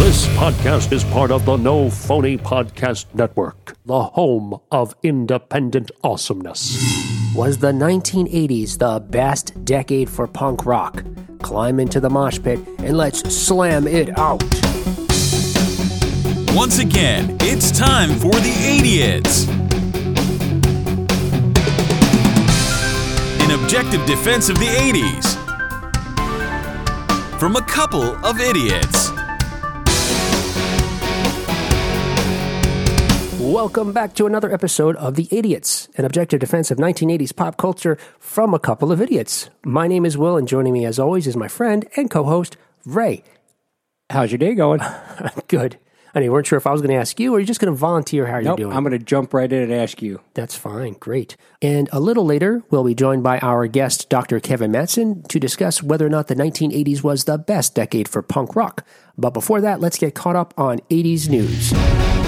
This podcast is part of the No Phony Podcast Network, the home of independent awesomeness. Was the 1980s the best decade for punk rock? Climb into the mosh pit and let's slam it out. Once again, it's time for the Idiots. An objective defense of the 80s. From a couple of idiots. Welcome back to another episode of The Idiots, an objective defense of 1980s pop culture from a couple of idiots. My name is Will, and joining me as always is my friend and co host, Ray. How's your day going? Good. I weren't sure if I was going to ask you or you're just going to volunteer how nope, you're doing. I'm going to jump right in and ask you. That's fine. Great. And a little later, we'll be joined by our guest, Dr. Kevin Mattson, to discuss whether or not the 1980s was the best decade for punk rock. But before that, let's get caught up on 80s news.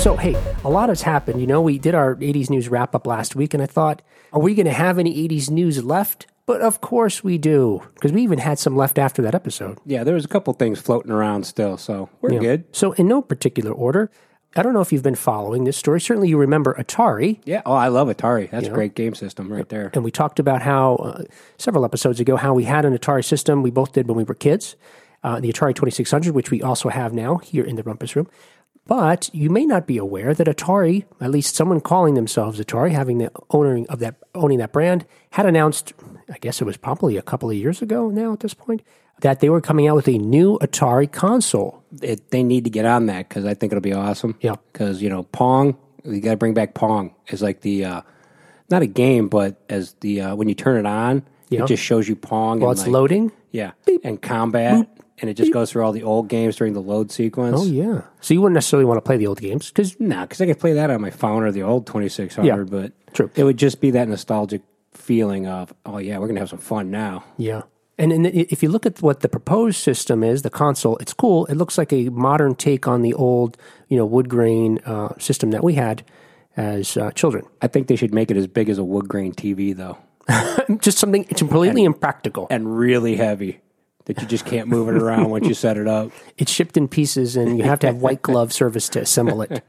So, hey, a lot has happened. You know, we did our 80s news wrap up last week, and I thought, are we going to have any 80s news left? But of course we do, because we even had some left after that episode. Yeah, there was a couple things floating around still, so we're Yeah. good. So, in no particular order, I don't know if you've been following this story. Certainly, you remember Atari. Yeah, oh, I love Atari. That's a great game system right there. And we talked about how, uh, several episodes ago, how we had an Atari system we both did when we were kids, uh, the Atari 2600, which we also have now here in the Rumpus Room. But you may not be aware that Atari, at least someone calling themselves Atari, having the owner of that owning that brand, had announced, I guess it was probably a couple of years ago now at this point, that they were coming out with a new Atari console. It, they need to get on that because I think it'll be awesome. Yeah. Because, you know, Pong, you got to bring back Pong as like the, uh, not a game, but as the, uh, when you turn it on, Yeah. it just shows you Pong. And it's like- loading. Yeah. and combat. And it just goes through all the old games during the load sequence. Oh yeah. So you wouldn't necessarily want to play the old games because No, because I could play that on my phone or the old 2600, Yeah, but true. it would just be that nostalgic feeling of, oh, yeah, we're going to have some fun now. Yeah. And, and if you look at what the proposed system is, the console, it's cool. It looks like a modern take on the old, you know, wood grain uh, system that we had as uh, children. I think they should make it as big as a wood grain TV, though, Just something it's completely impractical. and really heavy that you just can't move it around once you set it up. It's shipped in pieces, and you have to have white glove service to assemble it.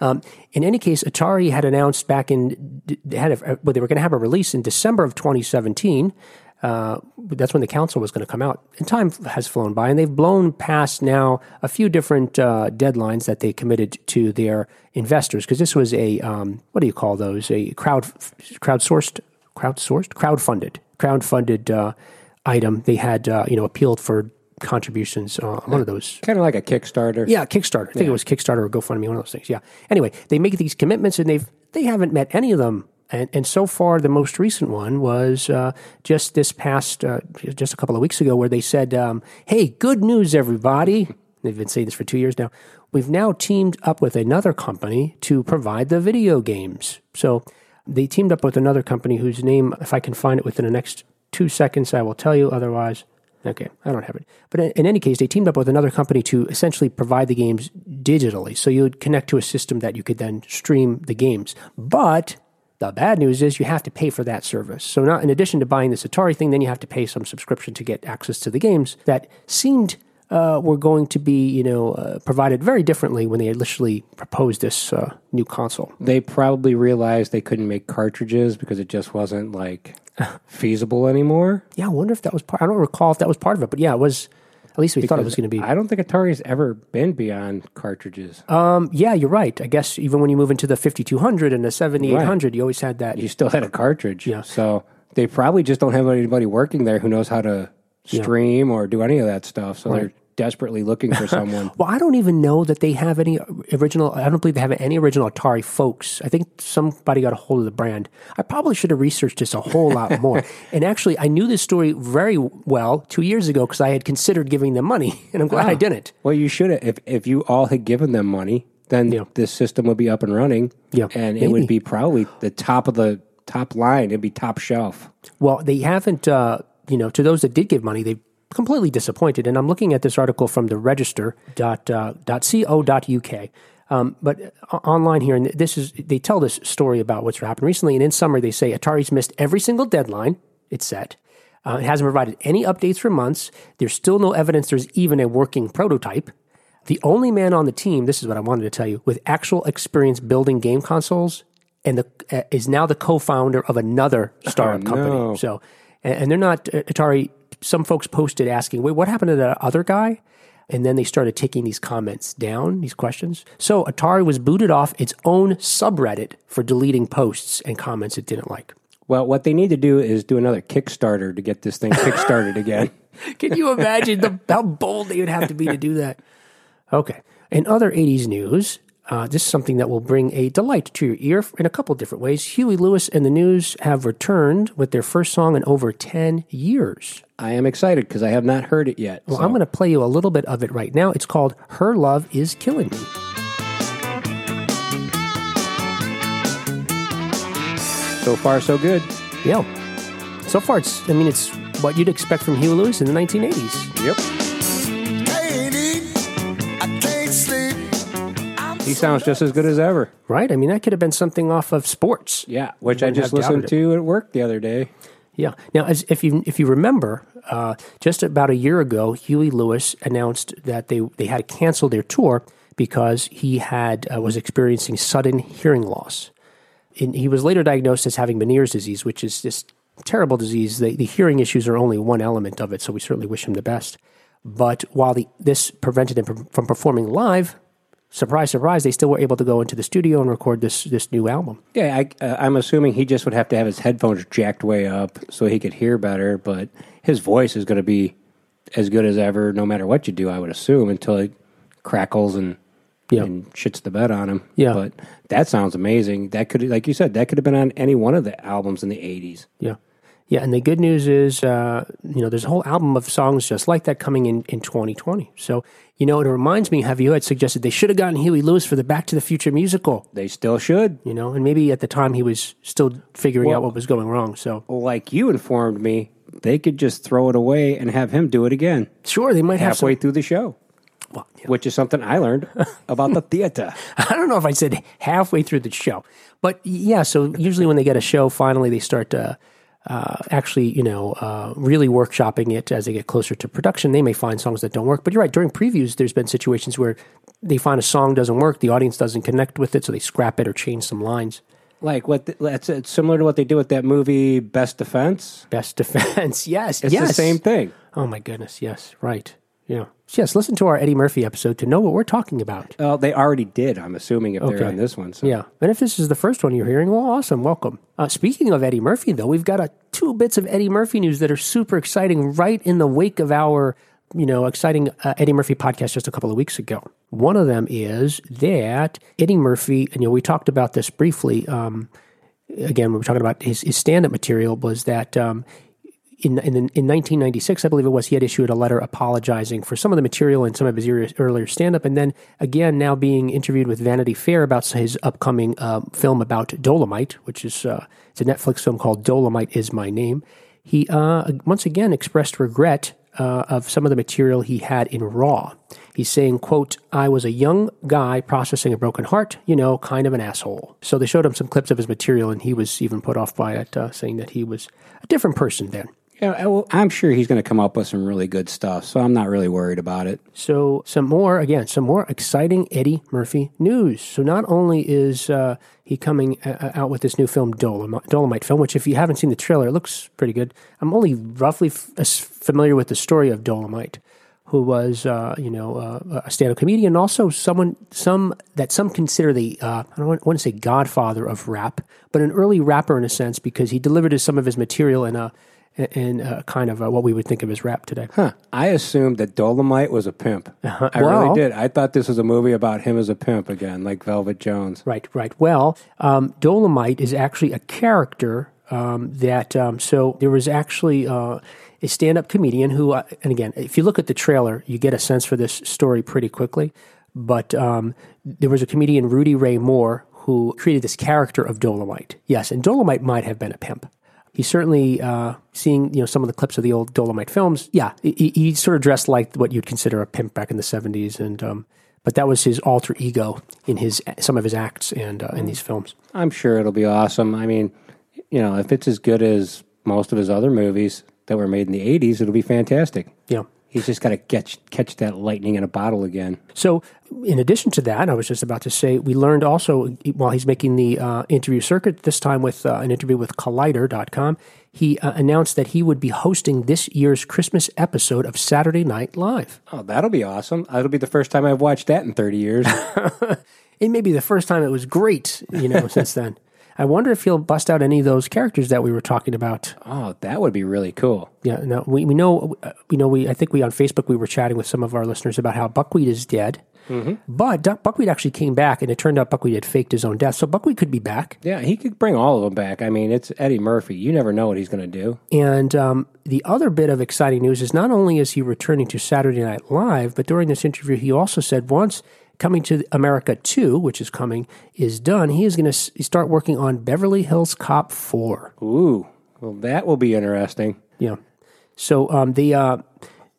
Um, in any case, Atari had announced back in they had a, well, they were going to have a release in December of 2017. Uh, that's when the console was going to come out. And time has flown by, and they've blown past now a few different uh, deadlines that they committed to their investors. Because this was a um, what do you call those? A crowd crowdsourced, crowdsourced, crowdfunded, crowdfunded uh, item. They had uh, you know appealed for contributions uh, on one of those Kind of like a Kickstarter. yeah, Kickstarter. I think it was Kickstarter or GoFundMe, one of those things. Yeah. Anyway, they make these commitments and they've they haven't met any of them. And, and so far, the most recent one was uh, just this past, uh, just a couple of weeks ago, where they said, um, "Hey, good news, everybody!" They've been saying this for two years now. We've now teamed up with another company to provide the video games. So they teamed up with another company whose name, if I can find it within the next two seconds, I will tell you. Otherwise, Okay, I don't have it. But in in any case, they teamed up with another company to essentially provide the games digitally. So you would connect to a system that you could then stream the games. But the bad news is you have to pay for that service. So not in addition to buying this Atari thing, then you have to pay some subscription to get access to the games that seemed uh, were going to be, you know, uh, provided very differently when they initially proposed this uh, new console. They probably realized they couldn't make cartridges because it just wasn't like feasible anymore. Yeah, I wonder if that was part. I don't recall if that was part of it, but yeah, it was. At least we thought it was going to be. I don't think Atari's ever been beyond cartridges. Um, yeah, you're right. I guess even when you move into the 5200 and the 7800, you always had that. you still had a cartridge. Yeah. So they probably just don't have anybody working there who knows how to stream or do any of that stuff. So they're desperately looking for someone. Well, I don't even know that they have any original. I don't believe they have any original Atari folks. I think somebody got a hold of the brand. I probably should have researched this a whole lot more. and actually, I knew this story very well two years ago because I had considered giving them money, and I'm glad I didn't. well, you should have. If, if you all had given them money, then Yeah. this system would be up and running. Yeah, And it would be probably the top of the top line. It'd be top shelf. Well, they haven't. Uh, you know, to those that did give money, they've completely disappointed. And I'm looking at this article from the Register dot uh, dot co dot uk. Um, but uh, online here, and this is they tell this story about what's happened recently. And in summary, they say Atari's missed every single deadline it's set. Uh, it hasn't provided any updates for months. There's still no evidence there's even a working prototype. the only man on the team, this is what I wanted to tell you, with actual experience building game consoles and the, uh, is now the co-founder of another startup Oh, company. So, and, and they're not uh, Atari. Some folks posted asking, "Wait, what happened to that other guy?" And then they started taking these comments down, these questions. So Atari was booted off its own subreddit for deleting posts and comments it didn't like. Well, what they need to do is do another Kickstarter to get this thing kickstarted again. Can you imagine the, how bold they would have to be to do that? Okay. In other 80s news, uh, this is something that will bring a delight to your ear in a couple different ways. Huey Lewis and the News have returned with their first song in over 10 years. I am excited because I have not heard it yet. Well, so- I'm going to play you a little bit of it right now. It's called Her Love Is Killing Me. so far, so good. Yeah. So far, it's, I mean, it's what you'd expect from Huey Lewis in the 1980s. Yep. He sounds just as good as ever. Right? I mean, that could have been something off of sports. Yeah, which I just listened to at work the other day. Yeah. Now, as if you if you remember, uh, just about a year ago, Huey Lewis announced that they they had to cancel their tour because he had uh, was experiencing sudden hearing loss. And he was later diagnosed as having Meniere's disease, which is this terrible disease. The, the hearing issues are only one element of it, so we certainly wish him the best. But while the, this prevented him from performing live, surprise, surprise, they still were able to go into the studio and record this this new album. Yeah, I, uh, I'm assuming he just would have to have his headphones jacked way up so he could hear better. But his voice is going to be as good as ever, no matter what you do. I would assume until it crackles and Yeah. and shits the bed on him. Yeah. but that sounds amazing. That could, like you said, that could have been on any one of the albums in the '80s. Yeah. Yeah, and the good news is, uh, you know, there's a whole album of songs just like that coming in in 2020. So, you know, it reminds me, have you had suggested they should have gotten Huey Lewis for the Back to the Future musical, They still should. you know, and maybe at the time he was still figuring out what was going wrong. So, Like you informed me, they could just throw it away and have him do it again sure, they might have halfway some. through the show. Well, yeah. which is something I learned about the theater. I don't know if I said halfway through the show, but yeah. So usually when they get a show, finally they start to uh, actually, you know, uh, really workshopping it as they get closer to production. They may find songs that don't work, but you're right. During previews, there's been situations where they find a song doesn't work, the audience doesn't connect with it, so they scrap it or change some lines. Like what? The, that's it's similar to what they do with that movie Best Defense. Best defense, yes, It's yes, the same thing. Oh my goodness, yes, right, yeah, yes. Listen to our Eddie Murphy episode to know what we're talking about. Well, they already did. I'm assuming if Okay. they're on this one. So. Yeah. And if this is the first one you're hearing, well, awesome. Welcome. Uh, speaking of Eddie Murphy, though, we've got a, two bits of Eddie Murphy news that are super exciting right in the wake of our, you know, exciting uh, Eddie Murphy podcast just a couple of weeks ago. One of them is that Eddie Murphy, and, you know, we talked about this briefly. Um, again, we were talking about his, his stand up material, was that. Um, in, in, in 1996, I believe it was, he had issued a letter apologizing for some of the material in some of his earlier, stand up. And then again, now being interviewed with Vanity Fair about his upcoming um, film about Dolomite, which is uh, it's a Netflix film called Dolomite Is My Name. He uh, once again expressed regret uh, of some of the material he had in Raw. He's saying, quote, I was a young guy processing a broken heart, you know, kind of an asshole. So they showed him some clips of his material, and he was even put off by it, uh, saying that he was a different person then. I'm sure he's going to come up with some really good stuff. So I'm not really worried about it. So some more again, some more exciting Eddie Murphy news. So not only is uh, he coming uh, out with this new film Dolomite, Dolomite film, which if you haven't seen the trailer, it looks pretty good. I'm only roughly f- familiar with the story of Dolomite, who was uh, you know uh, a stand-up comedian, and also someone some that some consider the uh, I don't want, want to say godfather of rap, but an early rapper in a sense because he delivered some of his material in a in a kind of a, what we would think of as rap today. Huh. I assumed that Dolomite was a pimp. I Uh-huh. Well- really did. I thought this was a movie about him as a pimp again, like Velvet Jones. Right, right. Well, um, Dolomite is actually a character um, that, um, so there was actually uh, a stand up comedian who, uh, and again, if you look at the trailer, you get a sense for this story pretty quickly. But um, there was a comedian, Rudy Ray Moore, who created this character of Dolomite. Yes, and Dolomite might have been a pimp. He certainly, uh, seeing you know some of the clips of the old Dolomite films, yeah, he, he sort of dressed like what you'd consider a pimp back in the seventies, and um, but that was his alter ego in his some of his acts and uh, in these films. I'm sure it'll be awesome. I mean, you know, if it's as good as most of his other movies that were made in the 80s, it'll be fantastic. He's just got to catch catch that lightning in a bottle again. So, in addition to that, I was just about to say we learned also while he's making the uh, interview circuit, this time with uh, an interview with Collider.com, he uh, announced that he would be hosting this year's Christmas episode of Saturday Night Live. Oh, that'll be awesome. That'll be the first time I've watched that in 30 years. It may be the first time it was great, you know, since then. I wonder if he'll bust out any of those characters that we were talking about. oh, that would be really cool. Yeah, no, we, we know, uh, we know, we, I think we on Facebook, we were chatting with some of our listeners about how Buckwheat is dead. But Duck, Buckwheat actually came back, and it turned out Buckwheat had faked his own death. So Buckwheat could be back. Yeah, he could bring all of them back. I mean, it's Eddie Murphy. You never know what he's going to do. And um, the other bit of exciting news is not only is he returning to Saturday Night Live, but during this interview, he also said once coming to America 2, which is coming, is done, he is going to start working on Beverly Hills Cop 4. Ooh, well, that will be interesting. Yeah. So um, the uh,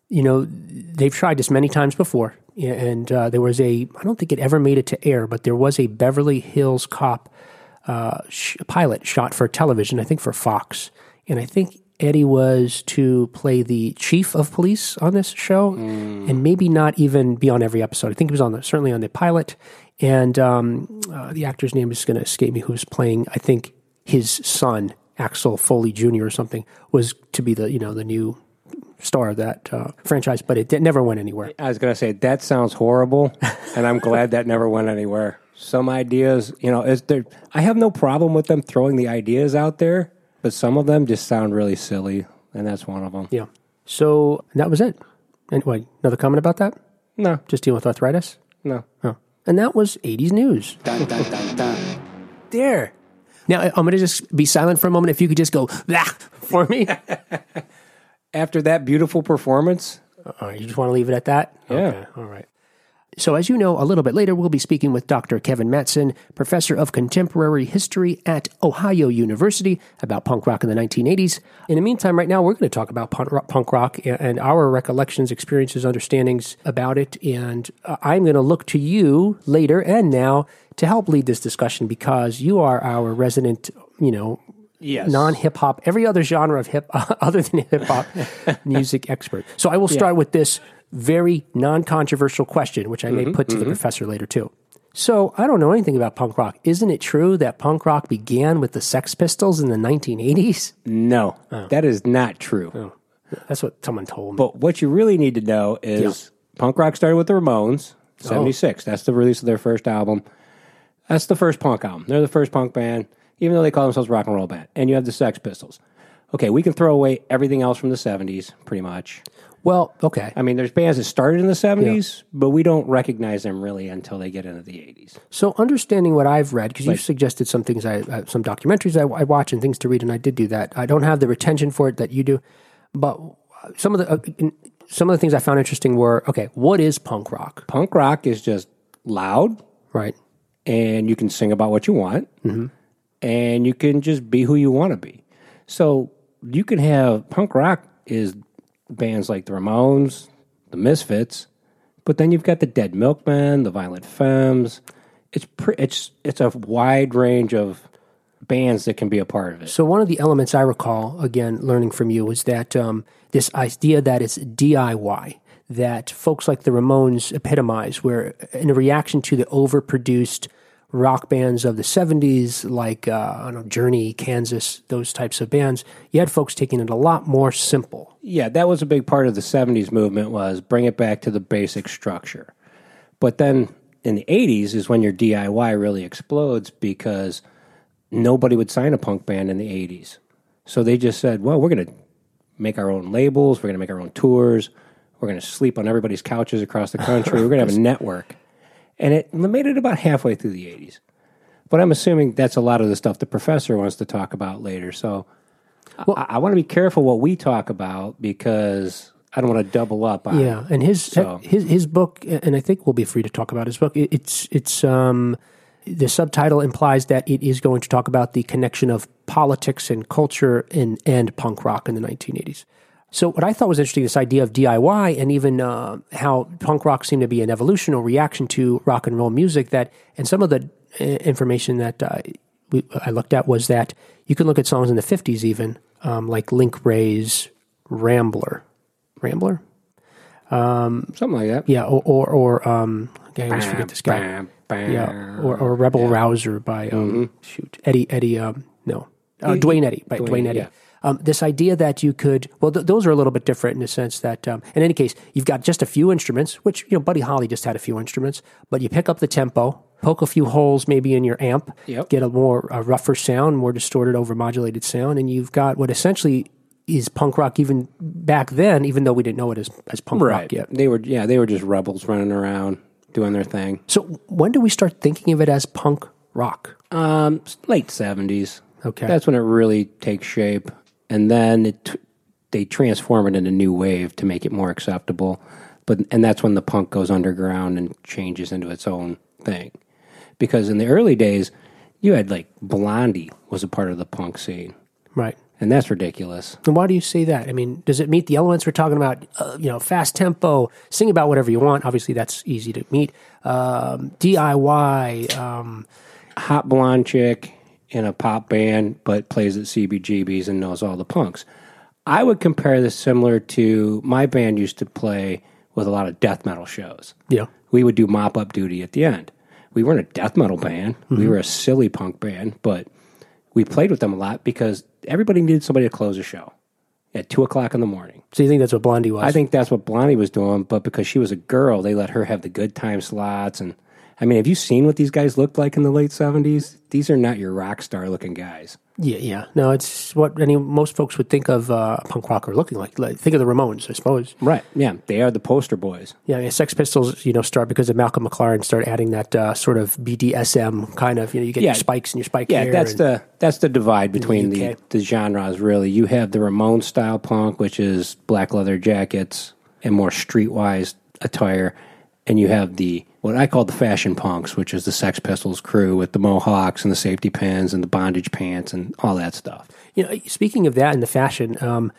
you know they've tried this many times before, and uh, there was a I don't think it ever made it to air, but there was a Beverly Hills Cop uh, sh- pilot shot for television, I think for Fox, and I think Eddie was to play the chief of police on this show, and maybe not even be on every episode. I think he was on the certainly on the pilot, and um, uh, the actor's name is going to escape me. Who's playing? I think his son. Axel Foley Jr. or something was to be the you know the new star of that uh, franchise, but it did, never went anywhere. I was going to say that sounds horrible, and I'm glad that never went anywhere. Some ideas, you know, is there? I have no problem with them throwing the ideas out there, but some of them just sound really silly, and that's one of them. Yeah. So that was it. And Anyway, another comment about that? No, Just dealing with arthritis. no. Oh. And that was 80s news. There. Now I'm going to just be silent for a moment. If you could just go "Blah," for me. After that beautiful performance, All right, you just want to leave it at that? Yeah. Okay, all right. So, as you know, a little bit later, we'll be speaking with Dr. Kevin Mattson, professor of contemporary history at Ohio University, about punk rock in the 1980s. In the meantime, right now, we're going to talk about punk rock, and our recollections, experiences, understandings about it. And uh, I'm going to look to you later and now to help lead this discussion because you are our resident, you know, Yes. non hip hop, every other genre of hip other than hip hop music expert. So I will start with this very non controversial question, which I may mm-hmm, put to the mm-hmm. professor later too. So I don't know anything about punk rock. Isn't it true that punk rock began with the Sex Pistols in the 1980s? no, oh. that is not true. Oh. That's what someone told me. But what you really need to know is punk rock started with the Ramones, 76. That's the release of their first album. That's the first punk album. They're the first punk band, even though they call themselves rock and roll band. And you have the Sex Pistols. Okay, we can throw away everything else from the 70s, pretty much. Well, okay. I mean, there's bands that started in the 70s, but we don't recognize them really until they get into the 80s. So understanding what I've read, because you suggested some things, I uh, some documentaries I, I watch and things to read, and I did do that. I don't have the retention for it that you do, but some of the uh, in- some of the things I found interesting were okay. What is punk rock? Punk rock is just loud, Right. and you can sing about what you want, and you can just be who you want to be. So you can have punk rock is bands like the Ramones, the Misfits, but then you've got the Dead Milkmen, the Violent Femmes. It's pre- it's it's a wide range of bands that can be a part of it. So one of the elements I recall, again, learning from you, is that um, this idea that it's DIY, that folks like the Ramones epitomize, where in a reaction to the overproduced rock bands of the 70s, like uh, I don't know, Journey, Kansas, those types of bands, you had folks taking it a lot more simple. Yeah, that was a big part of the 70s movement was bring it back to the basic structure. But then in the 80s is when your DIY really explodes because nobody would sign a punk band in the 80s. So they just said, well, we're going to make our own labels, we're going to make our own tours, we're going to sleep on everybody's couches across the country, we're going to have a network. And it made it about halfway through the 80s. But I'm assuming that's a lot of the stuff the professor wants to talk about later. So I, I want to be careful what we talk about because I don't want to double up on Yeah, and his So- his his book, and I think we'll be free to talk about his book. it- It's it's um, the subtitle implies that it is going to talk about the connection of politics and culture and and punk rock in the 1980s. So what I thought was interesting, this idea of DIY and even uh, how punk rock seemed to be an evolutional reaction to rock and roll music. That and some of the uh, information that uh, we, I looked at was that you can look at songs in the 50s even, um, like Link Wray's Rambler. Rambler? something like that. Yeah, or or, or um, okay, I always forget this guy. Bam, bam. Yeah, or, or Rebel Rouser by um, shoot Eddie Eddie um, no uh, Duane Eddy by Duane, Duane, Eddy. yeah. Um, this idea that you could well th- those are a little bit different in the sense that um, in any case you've got just a few instruments which you know Buddy Holly just had a few instruments but you pick up the tempo poke a few holes maybe in your amp Yep. get a more a rougher sound more distorted over modulated sound and you've got what essentially is punk rock even back then even though we didn't know it as, as punk Right. rock yet They were yeah, they were just rebels running around doing their thing. so when do we start thinking of it as punk rock Um, late seventies. Okay. that's when it really takes shape, and then it they transform it into a new wave to make it more acceptable. But and that's when the punk goes underground and changes into its own thing. Because in the early days, you had like Blondie was a part of the punk scene, right and that's ridiculous. And why do you say that? I mean, does it meet the elements we're talking about? Uh, you know, fast tempo, sing about whatever you want. Obviously, that's easy to meet. Um, DIY. Um, hot blonde chick in a pop band, but plays at CBGBs and knows all the punks. I would compare this similar to my band used to play with a lot of death metal shows. yeah, We would do mop up duty at the end. We weren't a death metal band. We mm-hmm. were a silly punk band, but we played with them a lot because everybody needed somebody to close a show at two o'clock in the morning. so you think that's what Blondie was? I think that's what Blondie was doing, but because she was a girl, they let her have the good time slots. And I mean, have you seen what these guys looked like in the late seventies? These are not your rock star looking guys. Yeah, yeah. No, it's what any most folks would think of uh, a punk rocker looking like. like. Think of the Ramones, I suppose. Right? Yeah, they are the poster boys. Yeah, yeah, Sex Pistols, you know, start because of Malcolm McLaren, start adding that uh, sort of BDSM kind of, you know, you get Yeah. your spikes and your spike Yeah, that's the that's the divide between the, UK. the genres. Really, you have the Ramones style punk, which is black leather jackets and more streetwise attire, and you have the what I call the fashion punks, which is the Sex Pistols crew with the mohawks and the safety pins and the bondage pants and all that stuff. You know, speaking of that and the fashion, um,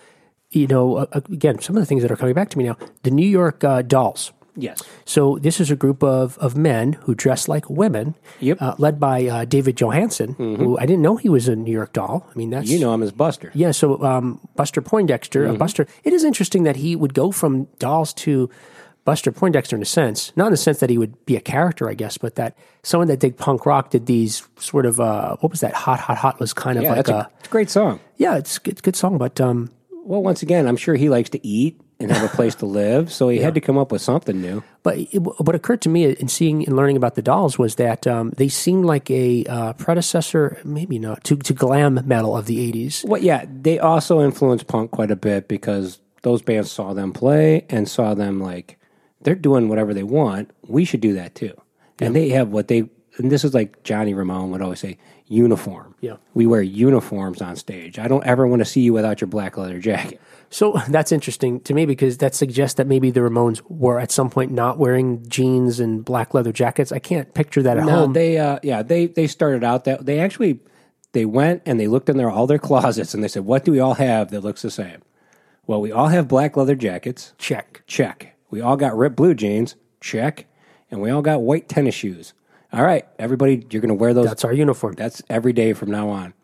you know, uh, again, some of the things that are coming back to me now, the New York uh, Dolls. Yes. So this is a group of, of men who dress like women, Yep. Mm-hmm. uh, led by uh, David Johansen, who I didn't know he was a New York doll. I mean, that's You know him as Buster. yeah. So um, Buster Poindexter, Mm-hmm. uh, Buster. It is interesting that he would go from dolls to Buster Poindexter in a sense, not in the sense that he would be a character, I guess, but that someone that did punk rock did these sort of uh, what was that? Hot, hot, hot was kind of Yeah, like a, a, it's a great song. yeah, it's a good, song, but um, Well, once again, I'm sure he likes to eat and have a place to live, so he had to come up with something new. But it, what occurred to me in seeing and learning about the dolls was that um, they seemed like a uh, predecessor, maybe not, to, to glam metal of the 80s. Well, yeah, they also influenced punk quite a bit because those bands saw them play and saw them like they're doing whatever they want. We should do that too. And they have what they and this is like Johnny Ramone would always say, uniform. Yeah. We wear uniforms on stage. I don't ever want to see you without your black leather jacket. So that's interesting to me because that suggests that maybe the Ramones were at some point not wearing jeans and black leather jackets. I can't picture that at No, home. they uh yeah, they they started out that they actually they went and they looked in their all their closets and they said, What do we all have that looks the same? Well, we all have black leather jackets. Check. Check. We all got ripped blue jeans. Check. And we all got white tennis shoes. All right, everybody, you're going to wear those. That's our uniform. That's every day from now on.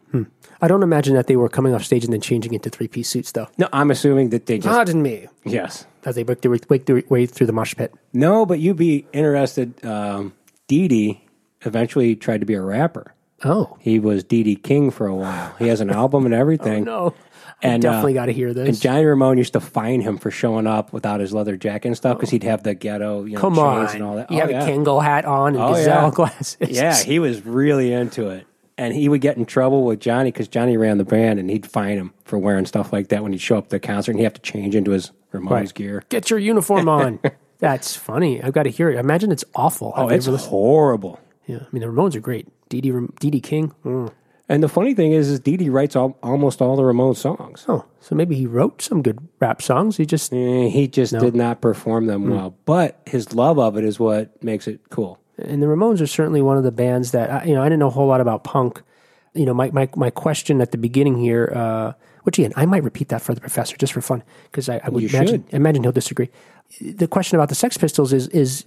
I don't imagine that they were coming off stage and then changing into three piece suits, though. No, I'm assuming that they just. Pardon me. yes. As they work their, work their way through the mosh pit. No, but you'd be interested. Um, Dee Dee eventually tried to be a rapper. Oh. He was Dee Dee King for a while. He has an album and everything. No. I And, uh, definitely got to hear this. And Johnny Ramone used to fine him for showing up without his leather jacket and stuff because he'd have the ghetto, you know, Come on. and all that. You Oh, have yeah. a Kangol hat on and Oh, gazelle yeah. glasses. Yeah, he was really into it. And he would get in trouble with Johnny because Johnny ran the band and he'd fine him for wearing stuff like that when he'd show up at the concert and he'd have to change into his Ramones Right. gear. Get your uniform on. That's funny. I've got to hear it. I imagine it's awful. Oh, it's horrible. Yeah, I mean the Ramones are great. Dee, Ram- King. Mm. And the funny thing is, is Dee Dee writes all, almost all the Ramones songs. Oh, so maybe he wrote some good rap songs. He just Eh, He just did not perform them Hmm. well. But his love of it is what makes it cool. and the Ramones are certainly one of the bands that I- you know. I didn't know a whole lot about punk. You know, my my, my question at the beginning here, uh, which again I might repeat that for the professor just for fun because I, I would You imagine imagine he'll disagree. The question about the Sex Pistols is is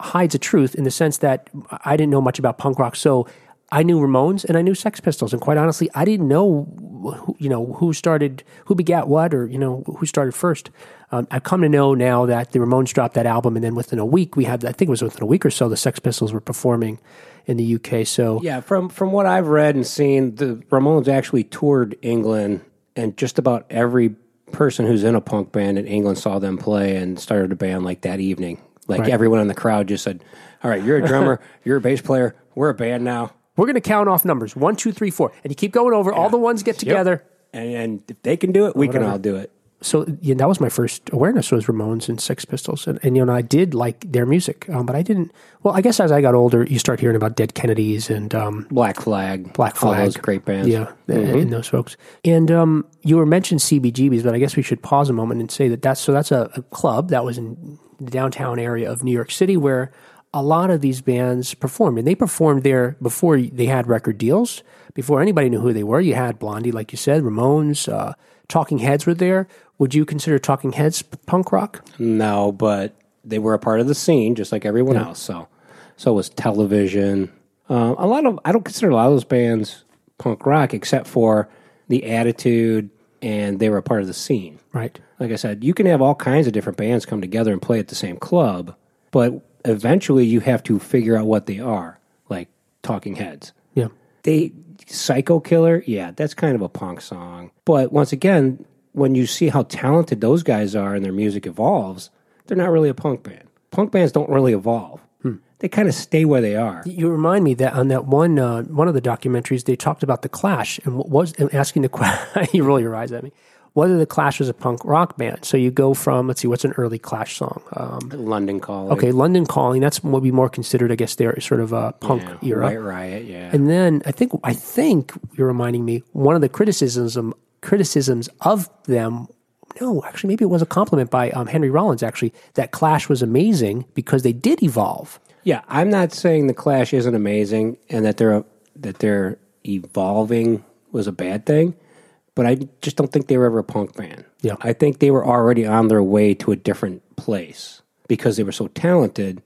hides a truth in the sense that I didn't know much about punk rock, so I knew Ramones and I knew Sex Pistols, and quite honestly, I didn't know who, you know who started who begat what or you know who started first. Um, I've come to know now that the Ramones dropped that album, and then within a week, we had, I think it was within a week or so, the Sex Pistols were performing in the UK. So, Yeah, from from what I've read and seen, the Ramones actually toured England, and just about every person who's in a punk band in England saw them play and started a band like that evening. Like Right. everyone in the crowd just said, "All right, you're a drummer, you're a bass player, we're a band now." We're going to count off numbers one, two, three, four. And you keep going over, all the ones get together. And, and if they can do it, we can all do it. so yeah, that was my first awareness was Ramones and Sex Pistols, and, and you know I did like their music, um, but I didn't. Well, I guess as I got older, you start hearing about Dead Kennedys and um, Black Flag, Black all Flag, those great bands. yeah, and those folks. And um, you were mentioned CBGBs, but I guess we should pause a moment and say that that's so that's a, a club that was in the downtown area of New York City where a lot of these bands performed, and they performed there before they had record deals, before anybody knew who they were. You had Blondie, like you said, Ramones, uh, Talking Heads were there. Would you consider Talking Heads punk rock? No, but they were a part of the scene, just like everyone else. So, so was television. Uh, a lot of I don't consider a lot of those bands punk rock, except for the attitude, and they were a part of the scene. Right. Like I said, you can have all kinds of different bands come together and play at the same club, but eventually you have to figure out what they are, like Talking Heads. Yeah. They Psycho Killer, yeah, that's kind of a punk song. But once again, when you see how talented those guys are and their music evolves, they're not really a punk band. Punk bands don't really evolve. They kind of stay where they are. You remind me that on that one uh, one of the documentaries they talked about the Clash and what was and asking the question. you roll your eyes at me. Whether the Clash was a punk rock band. So you go from let's see, what's an early Clash song? Um, London Calling. okay, London Calling. That's what would be more considered, I guess, their sort of a punk yeah, era. White Riot, yeah. And then I think I think you're reminding me one of the criticisms um, criticisms of them. No, actually, maybe it was a compliment by um, Henry Rollins. Actually, that Clash was amazing because they did evolve. Yeah, I'm not saying the Clash isn't amazing and that they're that they're evolving was a bad thing, but I just don't think they were ever a punk band. Yeah. I think they were already on their way to a different place because they were so talented.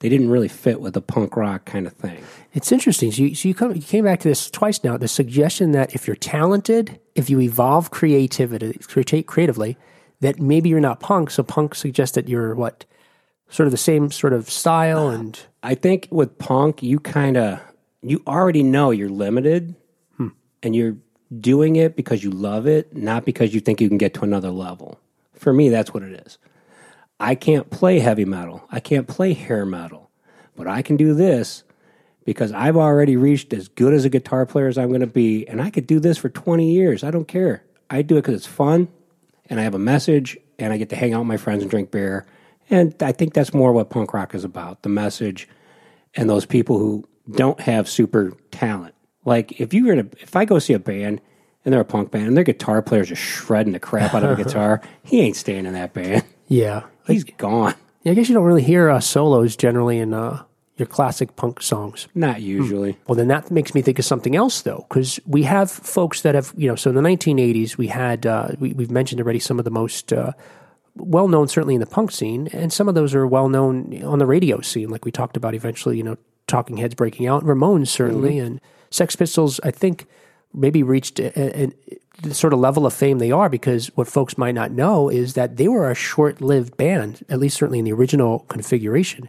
They didn't really fit with the punk rock kind of thing. It's interesting. So you, so you, come, you came back to this twice now. The suggestion that if you're talented, if you evolve creativity, create creatively, that maybe you're not punk. So punk suggests that you're what, sort of the same sort of style uh, and I think with punk, you kind of you already know you're limited, hmm. and you're doing it because you love it, not because you think you can get to another level. For me, that's what it is. I can't play heavy metal. I can't play hair metal, but I can do this because I've already reached as good as a guitar player as I'm going to be, and I could do this for 20 years. I don't care. I do it because it's fun, and I have a message, and I get to hang out with my friends and drink beer. And I think that's more what punk rock is about the message and those people who don't have super talent. Like if you were to, if I go see a band and they're a punk band and their guitar player's just shredding the crap out of a guitar, he ain't staying in that band. yeah. He's gone. Yeah, I guess you don't really hear uh, solos generally in uh, your classic punk songs. Not usually. Well, then that makes me think of something else, though, because we have folks that have, you know, so in the 1980s, we had, uh, we, we've mentioned already some of the most uh, well known, certainly in the punk scene, and some of those are well known on the radio scene, like we talked about eventually, you know, Talking Heads breaking out, Ramones certainly, and Sex Pistols, I think, maybe reached a, a, the sort of level of fame they are because what folks might not know is that they were a short lived band, at least certainly in the original configuration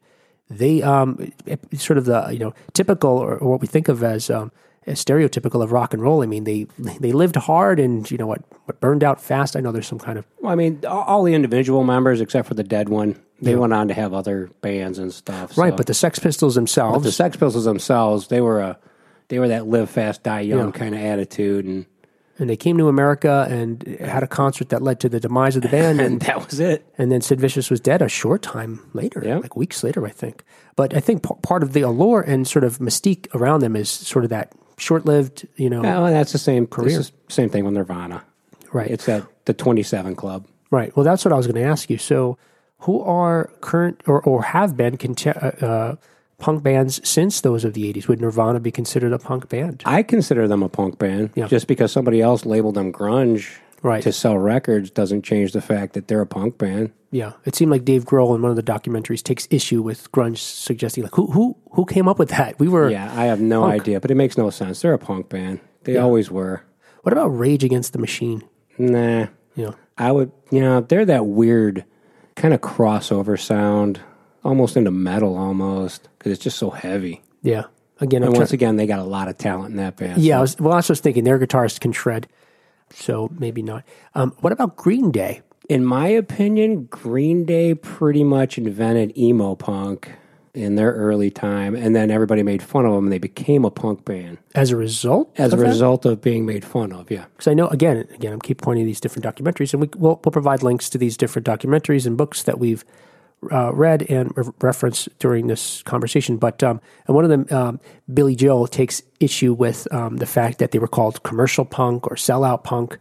they um sort of the you know typical or, or what we think of as um as stereotypical of rock and roll. I mean, they they lived hard and you know what, what burned out fast. I know there's some kind of Well, I mean, all, the individual members except for the dead one, they went on to have other bands and stuff. right, so- but the Sex Pistols themselves, the Sex Pistols themselves, they were a they were that live fast, die young Yeah. kind of attitude, and and they came to America and had a concert that led to the demise of the band, and and that was it. and then Sid Vicious was dead a short time later, Yeah. like weeks later, I think. But I think p- part of the allure and sort of mystique around them is sort of that short-lived, you know, Well, that's the same career. Same thing with Nirvana. right? It's at the Twenty Seven Club. Right. Well, that's what I was going to ask you. So, who are current or, or have been uh, uh, punk bands since those of the 80s? Would Nirvana be considered a punk band? I consider them a punk band. Yeah. Just because somebody else labeled them grunge Right. to sell records doesn't change the fact that they're a punk band. Yeah. It seemed like Dave Grohl in one of the documentaries takes issue with grunge, suggesting, like, who, who, who came up with that? We were. Yeah, I have no Punk. idea, but it makes no sense. They're a punk band. They always were. What about Rage Against the Machine? Nah. You know, I would, you know, they're that weird kind of crossover sound, almost into metal almost, because it's just so heavy. Yeah. Again, I'm And trying, once again, they got a lot of talent in that band. yeah. I was, well, I was just thinking their guitarists can shred, so maybe not. Um, what about Green Day? in my opinion, Green Day pretty much invented emo punk in their early time, and then everybody made fun of them, and they became a punk band As a result, as a that? result of being made fun of. Yeah. because I know again, again, I'm keep pointing to these different documentaries, and we, we'll, we'll provide links to these different documentaries and books that we've uh, read and re- referenced during this conversation. But um, and one of them, um, Billie Joe takes issue with um, the fact that they were called commercial punk or sellout punk.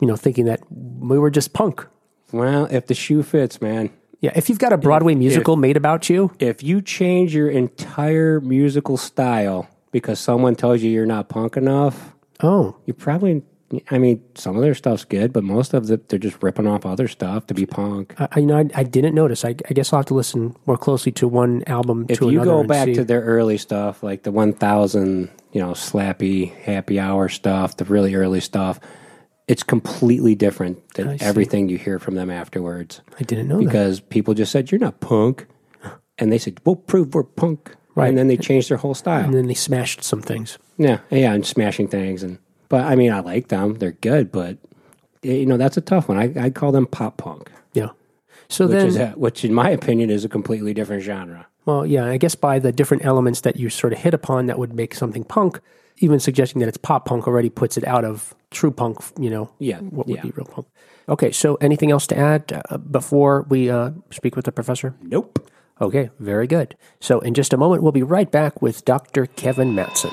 You know, thinking that we were just punk. Well, if the shoe fits, man. Yeah, if you've got a Broadway musical made about you, If you change your entire musical style because someone tells you you're not punk enough, oh, you probably. I mean, some of their stuff's good, but most of it, they're just ripping off other stuff to be punk. I, you know, I, I didn't notice. I, I guess I'll have to listen more closely to one album if you go back see. to their early stuff, like the 1000, you know, slappy happy hour stuff, the really early stuff, it's completely different than everything you hear from them afterwards. I didn't know that. Because people just said, You're not punk. And they said, We'll prove we're punk. Right. And then they changed their whole style. And then they smashed some things. Yeah, yeah, and smashing things, and but I mean, I like them; they're good, but eh, you know, that's a tough one. I I call them pop punk, Yeah. So which then, is a, which, in my opinion, is a completely different genre. well, yeah, I guess by the different elements that you sort of hit upon that would make something punk, even suggesting that it's pop punk already puts it out of true punk, you know, Yeah, what would yeah. be real punk. Okay, so anything else to add uh, before we uh, speak with the professor? Nope. Okay, very good. So in just a moment, we'll be right back with Dr. Kevin Mattson.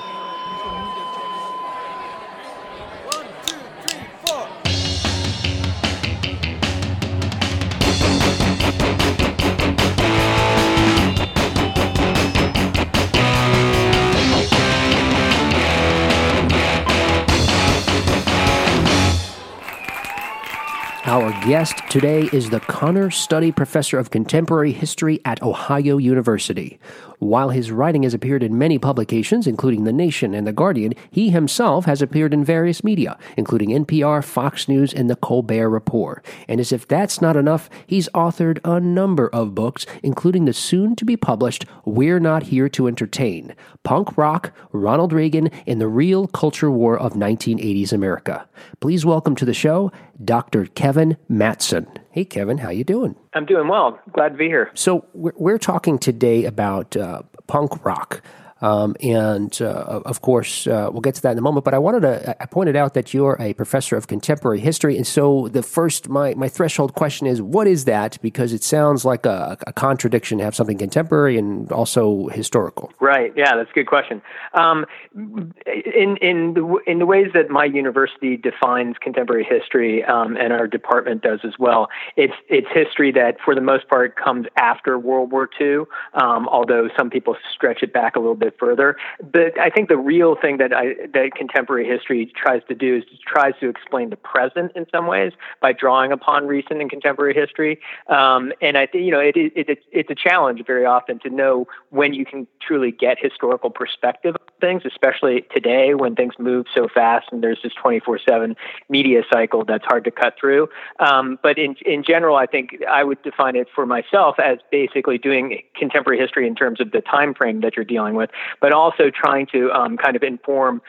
Guest today is the Connor Study Professor of Contemporary History at Ohio University. While his writing has appeared in many publications, including The Nation and The Guardian, he himself has appeared in various media, including NPR, Fox News, and The Colbert Report. And as if that's not enough, he's authored a number of books, including the soon to be published We're Not Here to Entertain Punk Rock, Ronald Reagan, and the Real Culture War of 1980s America. Please welcome to the show Dr. Kevin Mattson. Hey, Kevin, how you doing? I'm doing well. Glad to be here. So we're, we're talking today about uh, punk rock. Um, and uh, of course, uh, we'll get to that in a moment. But I wanted to, I pointed out that you're a professor of contemporary history. And so the first, my, my threshold question is, what is that? Because it sounds like a, a contradiction to have something contemporary and also historical. Right. Yeah, that's a good question. Um, in in the in the ways that my university defines contemporary history, um, and our department does as well, it's it's history that, for the most part, comes after World War II. Um, although some people stretch it back a little bit further. But I think the real thing that I that contemporary history tries to do is tries to explain the present in some ways by drawing upon recent and contemporary history. Um, and I think you know it, it, it it's a challenge very often to know when you can truly get historical perspective on things, especially today when things move so fast and there's this 24/7 media cycle that's hard to cut through. Um, but in in general, I think I would define it for myself as basically doing contemporary history in terms of the time frame that you're dealing with, but also trying to um, kind of inform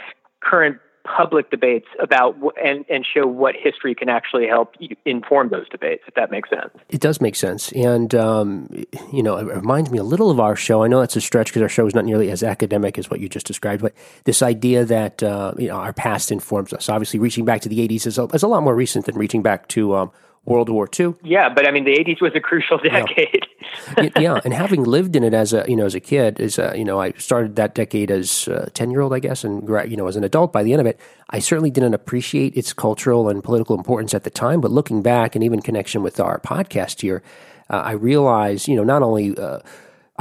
current public debates about and and show what history can actually help inform those debates if that makes sense It does make sense. And, um, you know, it reminds me a little of our show. I know that's a stretch because our show is not nearly as academic as what you just described, but this idea that, uh, you know, our past informs us. Obviously, reaching back to the 80s is a, is a lot more recent than reaching back to um, World War II. yeah but i mean the 80s was a crucial decade Y- yeah, and having lived in it as a you know as a kid, is uh, you know I started that decade as a ten year old, I guess, and you know as an adult. By the end of it, I certainly didn't appreciate its cultural and political importance at the time. But looking back, and even connection with our podcast here, uh, I realize you know not only. Uh,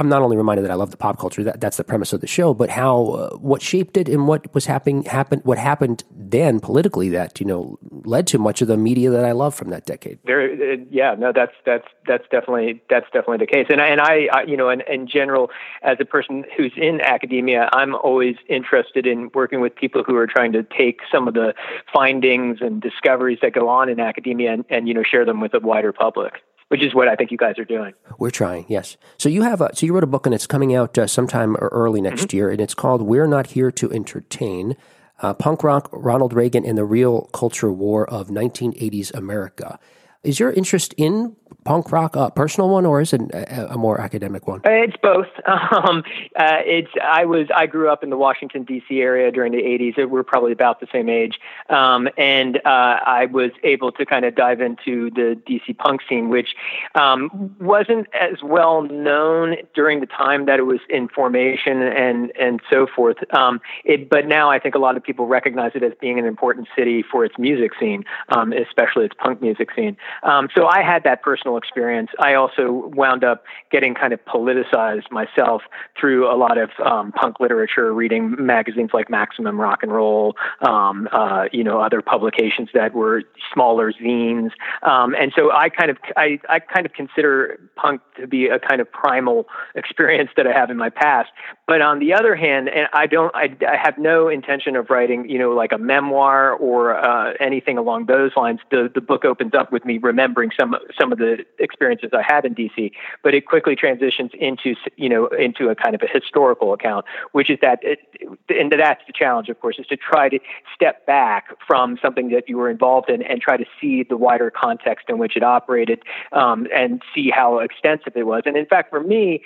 I'm not only reminded that I love the pop culture, that, that's the premise of the show, but how uh, what shaped it and what was happening happened what happened then politically that you know led to much of the media that I love from that decade. Very, uh, yeah, no, that's that's that's definitely that's definitely the case. And I, and I, I you know, in, in general, as a person who's in academia, I'm always interested in working with people who are trying to take some of the findings and discoveries that go on in academia and, and you know share them with a wider public which is what I think you guys are doing. We're trying, yes. So you have a, so you wrote a book and it's coming out uh, sometime early next Mm-hmm. year, and it's called "We're Not Here to Entertain." Uh, Punk rock, Ronald Reagan, and the real culture war of 1980s America. Is your interest in punk rock a personal one, or is it a, a more academic one? It's both. Um, uh, it's I was I grew up in the Washington D.C. area during the '80s. We're probably about the same age, um, and uh, I was able to kind of dive into the D.C. punk scene, which um, wasn't as well known during the time that it was in formation and and so forth. Um, it, but now I think a lot of people recognize it as being an important city for its music scene, um, especially its punk music scene. Um, so I had that personal experience. I also wound up getting kind of politicized myself through a lot of um, punk literature, reading magazines like Maximum Rock and Roll, um, uh, you know, other publications that were smaller zines, um, and so I kind of I, I kind of consider punk to be a kind of primal experience that I have in my past. But on the other hand, and I don't, I, I have no intention of writing, you know, like a memoir or uh, anything along those lines. The the book opens up with me remembering some some of the experiences I had in DC, but it quickly transitions into you know into a kind of a historical account, which is that, it, and that's the challenge, of course, is to try to step back from something that you were involved in and try to see the wider context in which it operated um, and see how extensive it was. And in fact, for me,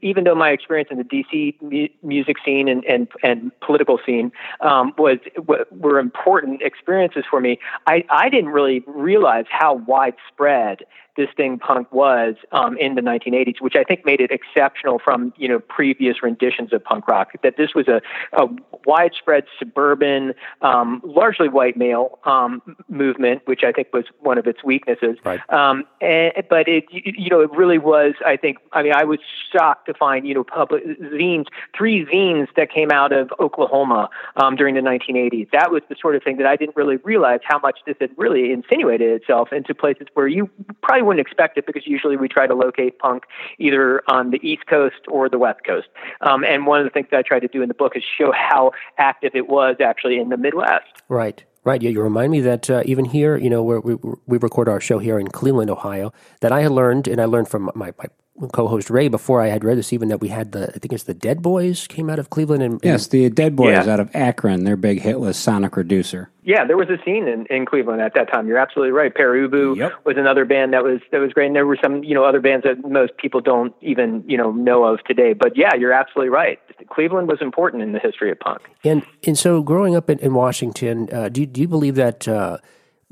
even though my experience in the DC mu- music scene and and, and political scene um, was w- were important experiences for me, I, I didn't really realize how widespread this thing punk was um, in the 1980s, which I think made it exceptional from you know previous renditions of punk rock. That this was a, a widespread suburban, um, largely white male um, movement, which I think was one of its weaknesses. Right. Um, and, but it you know it really was. I think I mean I was shocked to find you know public zines, three zines that came out of Oklahoma um, during the 1980s. That was the sort of thing that I didn't really realize how much this had really insinuated itself into places where you probably wouldn't expect it because usually we try to locate punk either on the East Coast or the West Coast. Um, and one of the things that I tried to do in the book is show how active it was actually in the Midwest. Right. Right. Yeah. You remind me that uh, even here, you know, where we, we record our show here in Cleveland, Ohio, that I had learned, and I learned from my, my co-host Ray before I had read this, even that we had the, I think it's the Dead Boys came out of Cleveland. And, and- Yes, the Dead Boys Yeah. out of Akron. Their big hit was Sonic Reducer. Yeah, there was a scene in, in Cleveland at that time. You're absolutely right. Pere Ubu Yep. was another band that was that was great, and there were some you know other bands that most people don't even you know know of today. But yeah, you're absolutely right. Cleveland was important in the history of punk. And and so, growing up in, in Washington, uh, do you, do you believe that uh,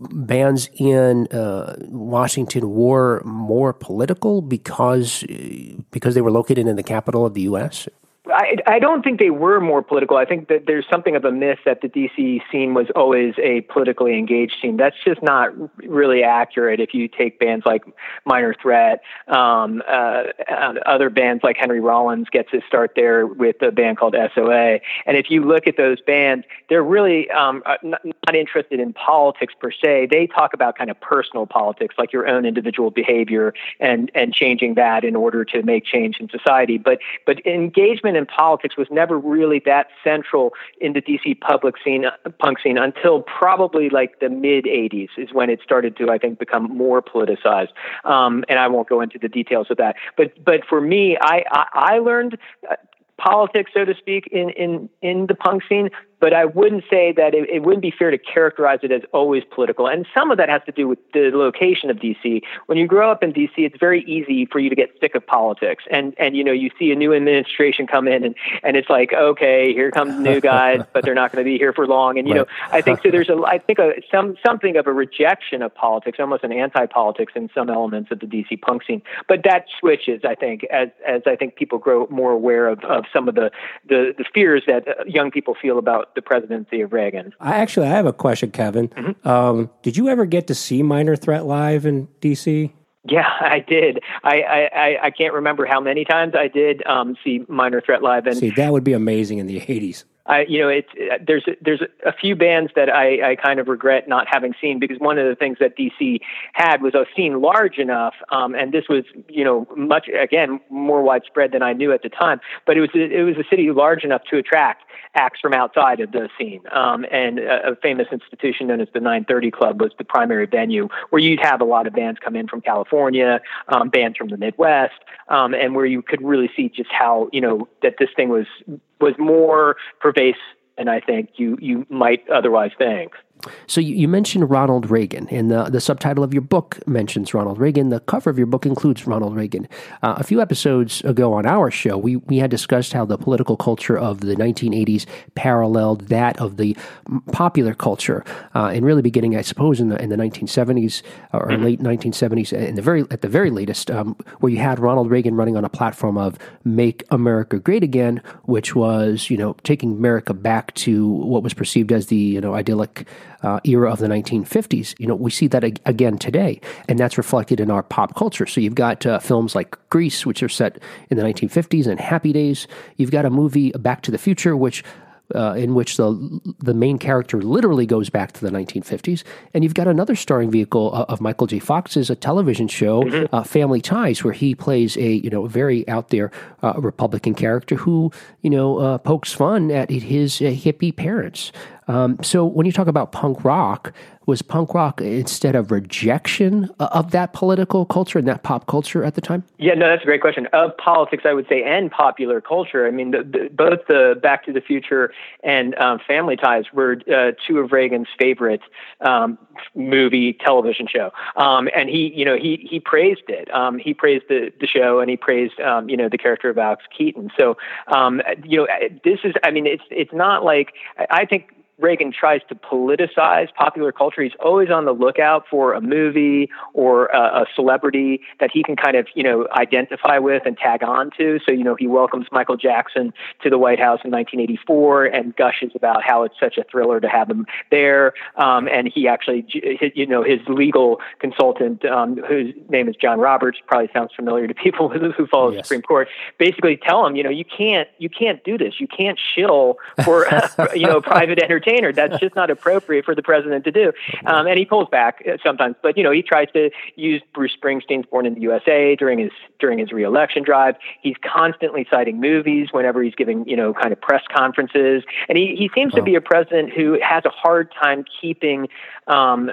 bands in uh, Washington were more political because because they were located in the capital of the U.S.? I, I don't think they were more political. I think that there's something of a myth that the DC scene was always a politically engaged scene. That's just not really accurate. If you take bands like Minor Threat, um, uh, other bands like Henry Rollins gets his start there with a band called SOA, and if you look at those bands, they're really um, uh, not, not interested in politics per se. They talk about kind of personal politics, like your own individual behavior and and changing that in order to make change in society. But but engagement politics was never really that central in the DC public scene, punk scene, until probably like the mid '80s is when it started to, I think, become more politicized. Um, and I won't go into the details of that. But but for me, I I, I learned. Uh, politics, so to speak, in, in, in the punk scene, but I wouldn't say that it, it wouldn't be fair to characterize it as always political. And some of that has to do with the location of DC. When you grow up in DC, it's very easy for you to get sick of politics. And, and you know, you see a new administration come in and, and it's like, okay, here comes new guys, but they're not going to be here for long. And, you know, I think so there's a, I think a, some, something of a rejection of politics, almost an anti-politics in some elements of the DC punk scene. But that switches, I think, as, as I think people grow more aware of, of some of the, the, the fears that uh, young people feel about the presidency of Reagan. I actually I have a question, Kevin. Mm-hmm. Um, did you ever get to see Minor Threat live in DC? Yeah, I did. I, I, I- can't remember how many times I did um, see Minor Threat live, and See, that would be amazing in the 80s. I, you know, it's uh, there's there's a few bands that I, I kind of regret not having seen because one of the things that DC had was a scene large enough, um, and this was you know much again more widespread than I knew at the time. But it was it was a city large enough to attract acts from outside of the scene, um, and a, a famous institution known as the 930 Club was the primary venue where you'd have a lot of bands come in from California, um, bands from the Midwest, um, and where you could really see just how you know that this thing was was more pervasive than I think you you might otherwise think. So you, you mentioned Ronald Reagan, and the, the subtitle of your book mentions Ronald Reagan. The cover of your book includes Ronald Reagan. Uh, a few episodes ago on our show, we, we had discussed how the political culture of the 1980s paralleled that of the popular culture, uh, and really beginning, I suppose, in the in the 1970s or late 1970s, in the very at the very latest, um, where you had Ronald Reagan running on a platform of "Make America Great Again," which was you know taking America back to what was perceived as the you know idyllic uh, era of the 1950s. You know, we see that ag- again today, and that's reflected in our pop culture. So you've got uh, films like Grease, which are set in the 1950s, and Happy Days. You've got a movie, Back to the Future, which uh, in which the the main character literally goes back to the 1950s, and you've got another starring vehicle uh, of Michael J. Fox's a television show, uh, Family Ties, where he plays a you know very out there uh, Republican character who you know uh, pokes fun at his uh, hippie parents. Um, so when you talk about punk rock, was punk rock instead of rejection uh, of that political culture and that pop culture at the time? Yeah, no, that's a great question. Of politics, I would say, and popular culture. I mean, the, the, both the Back to the Future and um, Family Ties were uh, two of Reagan's favorite um, movie television show, um, and he, you know, he he praised it. Um, he praised the the show, and he praised, um, you know, the character of Alex Keaton. So, um, you know, this is, I mean, it's it's not like I I think Reagan tries to politicize popular culture. He's always on the lookout for a movie or a, a celebrity that he can kind of, you know, identify with and tag on to. So, you know, he welcomes Michael Jackson to the White House in 1984 and gushes about how it's such a thriller to have him there. Um, and he actually, you know, his legal consultant, um, whose name is John Roberts, probably sounds familiar to people who, follow the Supreme Court, basically tell him, you know, you can't, you can't do this. You can't shill for, you know, private That's just not appropriate for the president to do. Um, and he pulls back uh, sometimes, but you know, he tries to use Bruce Springsteen's "Born in the USA" during his during his reelection drive. He's constantly citing movies whenever he's giving, you know, kind of press conferences, and he he seems to be a president who has a hard time keeping um,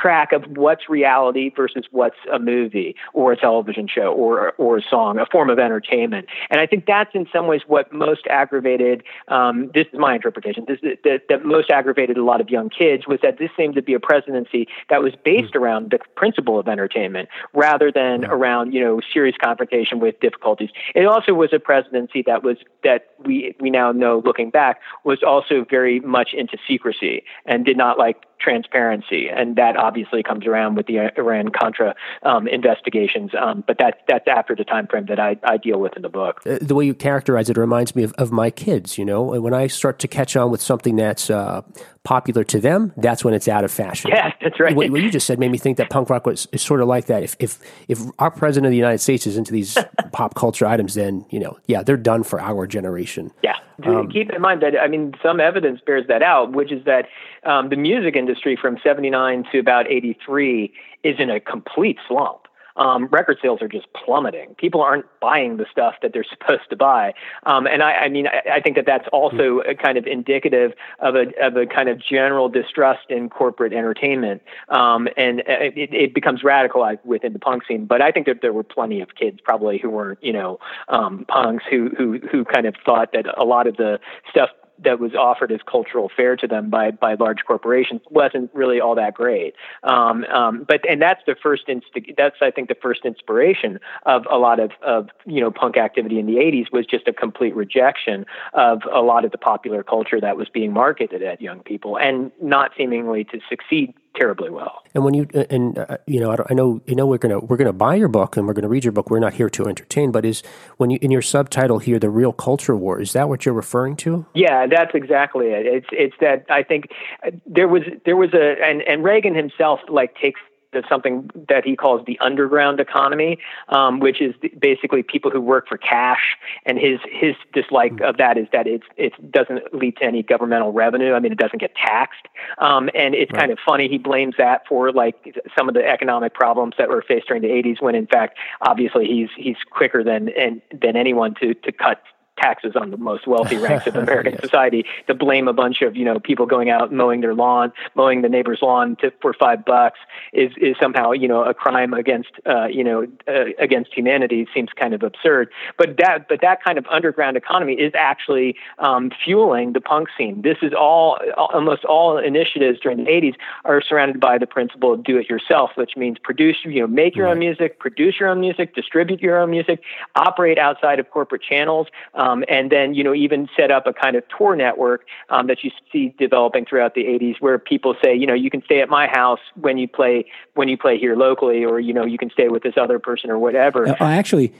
track of what's reality versus what's a movie or a television show or or a song, a form of entertainment. And I think that's in some ways what most aggravated. Um, this is my interpretation. This that, that most aggravated a lot of young kids was that this seemed to be a presidency that was based around the principle of entertainment rather than around you know serious confrontation with difficulties. It also was a presidency that was that we we now know looking back was also very much into secrecy and did not like transparency, and that obviously comes around with the Iran Contra um, investigations. Um, but that's that's after the time frame that I, I deal with in the book. Uh, the way you characterize it reminds me of, of my kids. You know, when I start to catch on with something that's uh, popular to them, that's when it's out of fashion. Yeah, that's right. What, what you just said made me think that punk rock was is sort of like that. If if if our president of the United States is into these pop culture items, then you know, yeah, they're done for our generation. Yeah. Do Keep in mind that, I mean, some evidence bears that out, which is that um, the music industry from 79 to about 83 is in a complete slump. Um, record sales are just plummeting. People aren't buying the stuff that they're supposed to buy. Um, and I, I mean, I, I think that that's also a kind of indicative of a, of a kind of general distrust in corporate entertainment. Um, and it, it becomes radicalized within the punk scene. But I think that there were plenty of kids probably who weren't, you know, um, punks who, who, who kind of thought that a lot of the stuff that was offered as cultural fare to them by by large corporations wasn't really all that great. Um, um, but and that's the first insti- that's I think the first inspiration of a lot of of you know punk activity in the 80s was just a complete rejection of a lot of the popular culture that was being marketed at young people and not seemingly to succeed terribly well. And when you and uh, you know, I, don't- I know you know we're gonna we're gonna buy your book and we're gonna read your book. We're not here to entertain, but is when you in your subtitle here, the real culture war. Is that what you're referring to? Yeah, that's exactly it. It's it's that I think uh, there was there was a and and Reagan himself like takes something that he calls the underground economy, um, which is basically people who work for cash. And his his dislike of that is that it's it doesn't lead to any governmental revenue. I mean, it doesn't get taxed. Um, and it's kind of funny. He blames that for like some of the economic problems that were faced during the 80s, when in fact, obviously, he's he's quicker than and than anyone to to cut taxes on the most wealthy ranks of American society to blame a bunch of you know people going out mowing their lawn, mowing the neighbor's lawn to, for five bucks is is somehow you know a crime against uh, you know uh, against humanity seems kind of absurd. But that but that kind of underground economy is actually um, fueling the punk scene. This is all almost all initiatives during the 80s are surrounded by the principle of do it yourself, which means produce you know make your own music, produce your own music, distribute your own music, operate outside of corporate channels. Um, and then, you know, even set up a kind of tour network um, that you see developing throughout the 80s, where people say, you know, you can stay at my house when you play when you play here locally, or you know, you can stay with this other person or whatever. Uh, actually,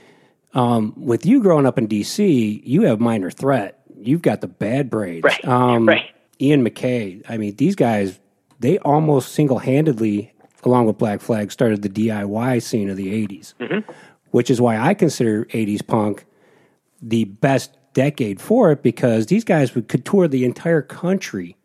um, with you growing up in D.C., you have minor threat. You've got the Bad Brains. Right, Um, right. Ian MacKaye. I mean, these guys, they almost single handedly, along with Black Flag, started the DIY scene of the 80s, Mm-hmm. which is why I consider 80s punk the best decade for it because these guys would, could tour the entire country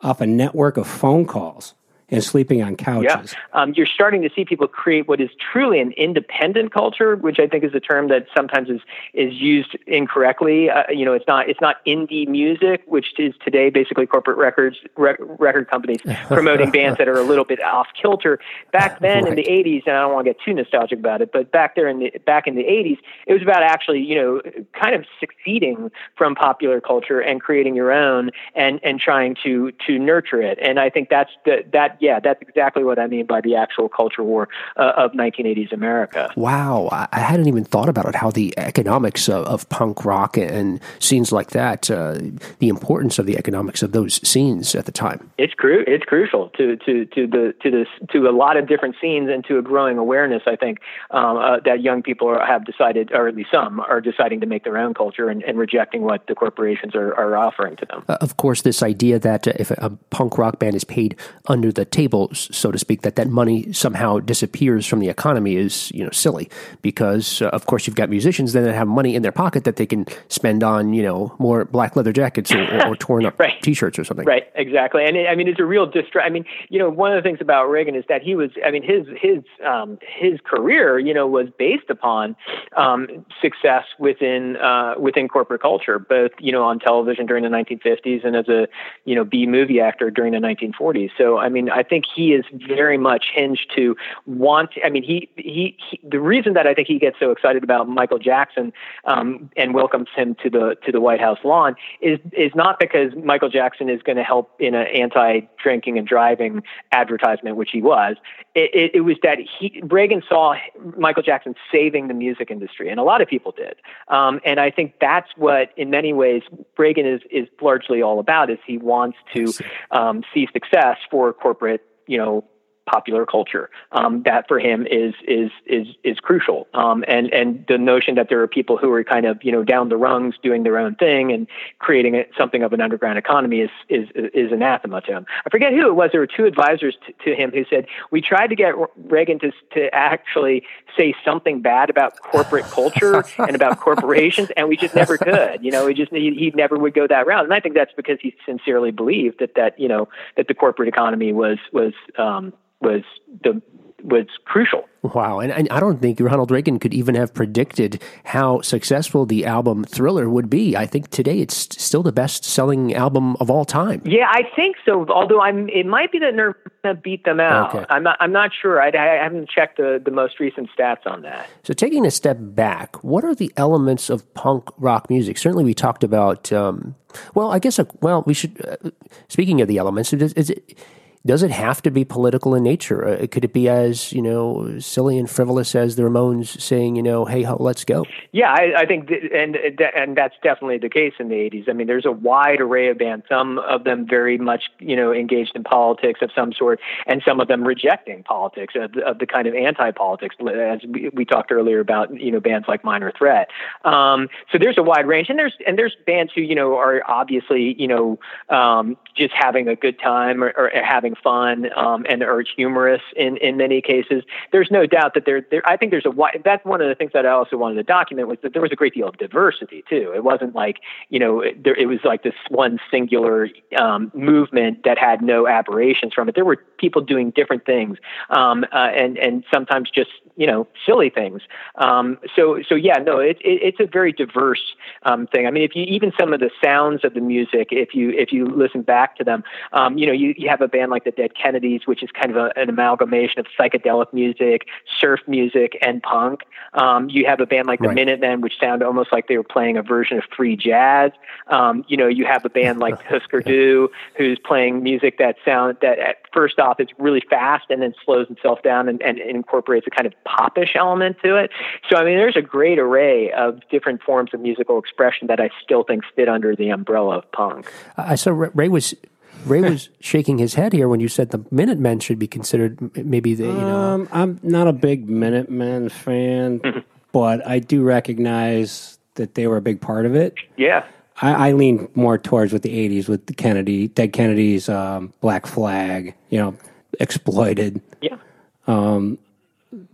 off a network of phone calls and sleeping on Yeah, couches. um, you're starting to see people create what is truly an independent culture, which I think is a term that sometimes is is used incorrectly. Uh, you know, it's not it's not indie music, which is today basically corporate records rec- record companies promoting bands that are a little bit off kilter. Back then in the '80s, and I don't want to get too nostalgic about it, but back there in the back in the '80s, it was about actually you know kind of succeeding from popular culture and creating your own and and trying to to nurture it. And I think that's the, that yeah, that's exactly what I mean by the actual culture war uh, of 1980s America. Wow, I hadn't even thought about it. How the economics of, of punk rock and scenes like that, uh, the importance of the economics of those scenes at the time. It's cru- it's crucial to to to the to this to a lot of different scenes and to a growing awareness. I think um, uh, that young people are, have decided, or at least some, are deciding to make their own culture and, and rejecting what the corporations are, are offering to them. Uh, of course, this idea that if a, a punk rock band is paid under the table, so to speak, that that money somehow disappears from the economy is you know silly because uh, of course you've got musicians then that have money in their pocket that they can spend on you know more black leather jackets or, or, or torn up Right. t-shirts or something. Right, exactly, and it, I mean it's a real distra- I mean, you know, one of the things about Reagan is that he was, I mean, his his um, his career, you know, was based upon um, success within uh, within corporate culture, both you know on television during the 1950s and as a you know B movie actor during the 1940s. So, I mean, I think he is very much hinged to want. I mean, he he, he the reason that I think he gets so excited about Michael Jackson um, and welcomes him to the to the White House lawn is is not because Michael Jackson is going to help in an anti-drinking and driving advertisement, which he was. It, it, it was that he Reagan saw Michael Jackson saving the music industry, and a lot of people did. Um, and I think that's what, in many ways, Reagan is is largely all about. Is he wants to um, see success for corporate, you know, popular culture. Um, that for him is is is is crucial. Um, and and the notion that there are people who are kind of you know down the rungs doing their own thing and creating a, something of an underground economy is is is anathema to him. I forget who it was. There were two advisors to, to him who said we tried to get Reagan to to actually say something bad about corporate culture and about corporations, and we just never could. You know, he just he, he never would go that route. And I think that's because he sincerely believed that that you know that the corporate economy was was um, was the was crucial. Wow, and, and I don't think Ronald Reagan could even have predicted how successful the album Thriller would be. I think today it's still the best-selling album of all time. Yeah, I think so. Although I'm, it might be that Nirvana beat them out. Okay. I'm not. I'm not sure. I, I haven't checked the, the most recent stats on that. So, taking a step back, what are the elements of punk rock music? Certainly, we talked about. Um, well, I guess. Uh, well, we should. Uh, speaking of the elements, is, is it does it have to be political in nature? Uh, could it be as you know silly and frivolous as the Ramones saying, you know, "Hey, let's go"? Yeah, I, I think, th- and and that's definitely the case in the '80s. I mean, there's a wide array of bands. Some of them very much, you know, engaged in politics of some sort, and some of them rejecting politics of, the- of the kind of anti-politics, as we, we talked earlier about, you know, bands like Minor Threat. Um, so there's a wide range, and there's and there's bands who, you know, are obviously, you know, um, just having a good time or, or having fun um, and are humorous in, in many cases. There's no doubt that there, there. I think there's a. That's one of the things that I also wanted to document was that there was a great deal of diversity too. It wasn't like you know there, it was like this one singular um, movement that had no aberrations from it. There were people doing different things, um, uh, and and sometimes just you know silly things. Um, so so yeah, no, it, it, it's a very diverse um, thing. I mean, if you even some of the sounds of the music, if you if you listen back to them, um, you know, you, you have a band like the Dead Kennedys, which is kind of a, an amalgamation of psychedelic music, surf music, and punk. Um, you have a band like the Right. Minutemen, which sound almost like they were playing a version of free jazz. Um, you know, you have a band like Husker Du, who's playing music that sound that at first off is really fast and then slows itself down and, and incorporates a kind of popish element to it. So I mean, there's a great array of different forms of musical expression that I still think fit under the umbrella of punk. I saw Ray Ray was Ray was shaking his head here when you said the Minutemen should be considered maybe the you know Um, I'm not a big Minutemen fan, but I do recognize that they were a big part of it. Yeah. I, I lean more towards with the '80s with the Kennedy, Dead Kennedys, um, Black Flag. You know, exploited Yeah.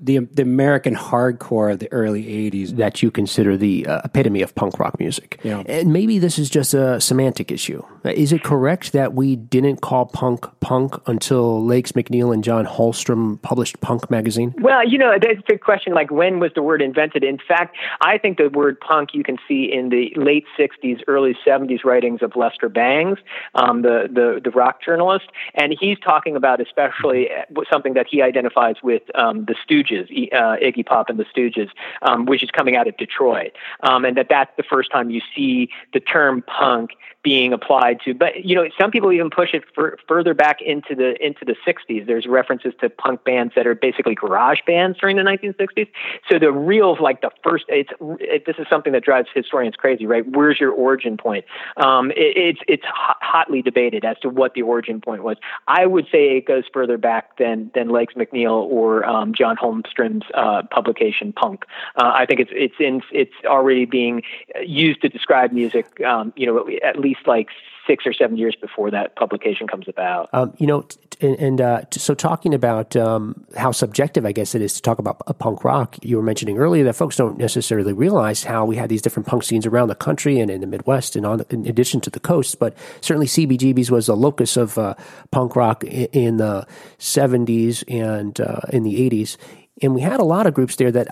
The the American hardcore of the early '80s. that you consider the uh, epitome of punk rock music. Yeah. And maybe this is just a semantic issue. Is it correct that we didn't call punk punk until Legs McNeil and John Holmstrom published Punk magazine? Well, you know, that's a good question. Like, when was the word invented? In fact, I think the word punk you can see in the late 60s, early 70s writings of Lester Bangs, um, the, the, the rock journalist. And he's talking about especially uh, something that he identifies with um, the Stooges, uh, Iggy Pop and the Stooges, um, which is coming out of Detroit. Um, and that that's the first time you see the term punk being applied to. But you know, some people even push it fur further back into the into the 60s. There's references to punk bands that are basically garage bands during the 1960s. So the real like the first. It's it, this is something that drives historians crazy, right? Where's your origin point? Um, it, it's it's hot, hotly debated as to what the origin point was. I would say it goes further back than than Legs McNeil or um, John Holmstrom's uh, publication Punk. Uh, I think it's it's in it's already being used to describe music. Um, you know, at least like six or seven years before that publication comes about. Um, you know, and, and uh, so talking about um, how subjective, I guess it is to talk about punk rock. You were mentioning earlier that folks don't necessarily realize how we had these different punk scenes around the country and in the Midwest, and on in addition to the coast. But certainly, CBGB's was a locus of uh, punk rock in, in the '70s and uh, in the '80s, and we had a lot of groups there that.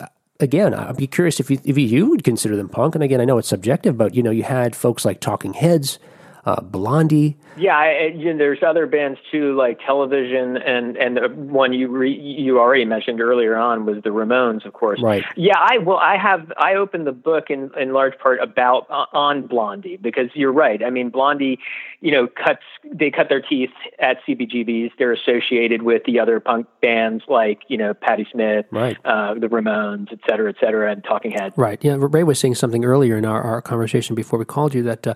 Uh, again, I'd be curious if you if you would consider them punk. And again, I know it's subjective, but you know, you had folks like Talking Heads, uh, Blondie. Yeah, I, I- you know, there's other bands too, like Television, and and the one you re, you already mentioned earlier on was the Ramones, of course. Right. Yeah, I well, I have I opened the book in in large part about uh, on Blondie because you're right. I mean, Blondie, you know, cuts they cut their teeth at CBGBs. They're associated with the other punk bands like you know Patti Smith, Right. uh, the Ramones, et cetera, et cetera, and Talking Heads. Right. Yeah. Ray was saying something earlier in our, our conversation before we called you that uh,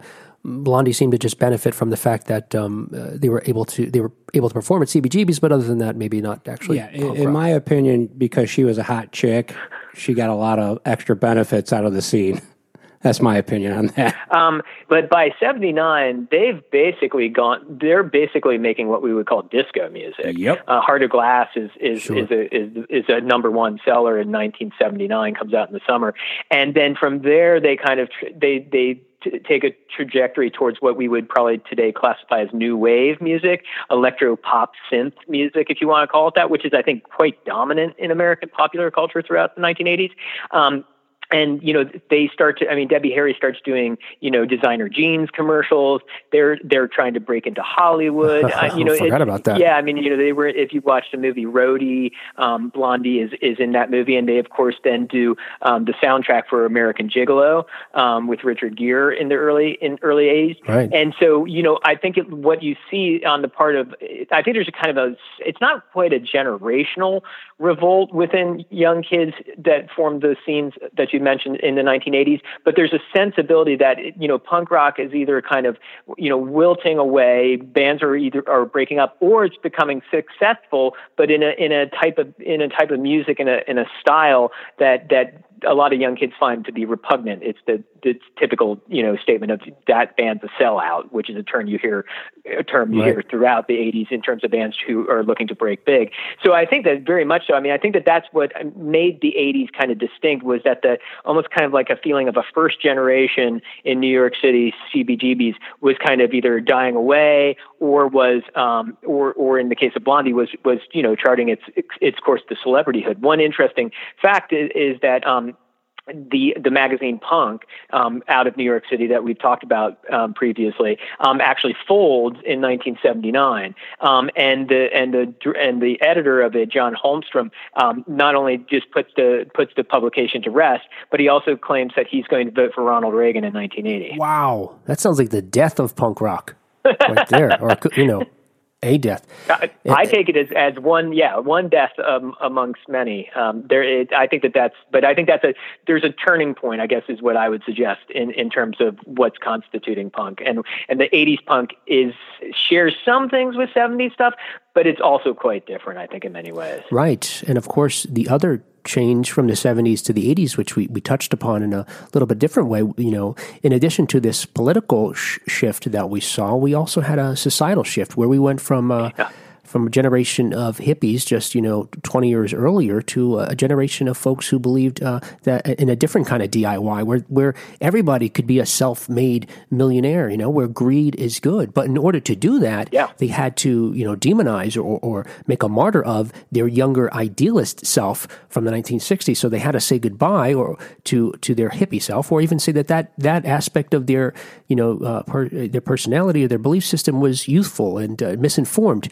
Blondie seemed to just benefit from the fact that um, uh, they were able to they were able to perform at CBGBs, but other than that, maybe not actually. Yeah, in, in my opinion, because she was a hot chick, she got a lot of extra benefits out of the scene. That's my opinion on that. Um, but by '79, they've basically gone. They're basically making what we would call disco music. Yep. Uh, Heart of Glass is is is, a, is is a number one seller in 1979. Comes out in the summer, and then from there they kind of tr- they they take a trajectory towards what we would probably today classify as new wave music, electro pop synth music, if you want to call it that, which is I think quite dominant in American popular culture throughout the 1980s. Um, and you know they start to i mean debbie harry starts doing you know designer jeans commercials they're they're trying to break into hollywood I, you know Forgot it- about that. yeah i mean you know they were if you watch the movie roadie um, blondie is is in that movie and they of course then do um, the soundtrack for american gigolo um, with richard gere in the early in early 80s Right. and so you know i think it, what you see on the part of i think there's a kind of a it's not quite a generational revolt within young kids that form the scenes that you mentioned in the 1980s but there's a sensibility that you know punk rock is either kind of you know wilting away bands are either are breaking up or it's becoming successful but in a in a type of in a type of music in a in a style that that a lot of young kids find to be repugnant. It's the, the typical, you know, statement of that band's a sellout, which is a term you hear, a term you Right. hear throughout the '80s in terms of bands who are looking to break big. So I think that very much so. I mean, I think that that's what made the '80s kind of distinct was that the almost kind of like a feeling of a first generation in New York City CBGBs was kind of either dying away or was, um, or or in the case of Blondie was was you know charting its its course to celebrityhood. One interesting fact is, is that. Um, the the magazine Punk um, out of New York City that we've talked about um, previously um, actually folds in 1979, um, and the and the and the editor of it, John Holmstrom, um, not only just puts the puts the publication to rest, but he also claims that he's going to vote for Ronald Reagan in 1980. Wow, that sounds like the death of punk rock, right there, or you know, a death. I, I take it as, as one, yeah, one death um, amongst many. Um, there, it, I think that that's, but I think that's a there's a turning point. I guess is what I would suggest in, in terms of what's constituting punk, and and the '80s punk is shares some things with '70s stuff, but it's also quite different. I think in many ways. Right. And of course, the other change from the 70s to the 80s, which we, we touched upon in a little bit different way, you know, in addition to this political sh- shift that we saw, we also had a societal shift where we went from. Uh, From a generation of hippies, just you know, twenty years earlier, to a generation of folks who believed uh, that in a different kind of DIY, where where everybody could be a self-made millionaire, you know, where greed is good. But in order to do that, Yeah. they had to you know demonize or, or make a martyr of their younger idealist self from the 1960s so they had to say goodbye or to to their hippie self or even say that that, that aspect of their you know uh, per, their personality or their belief system was youthful and uh, misinformed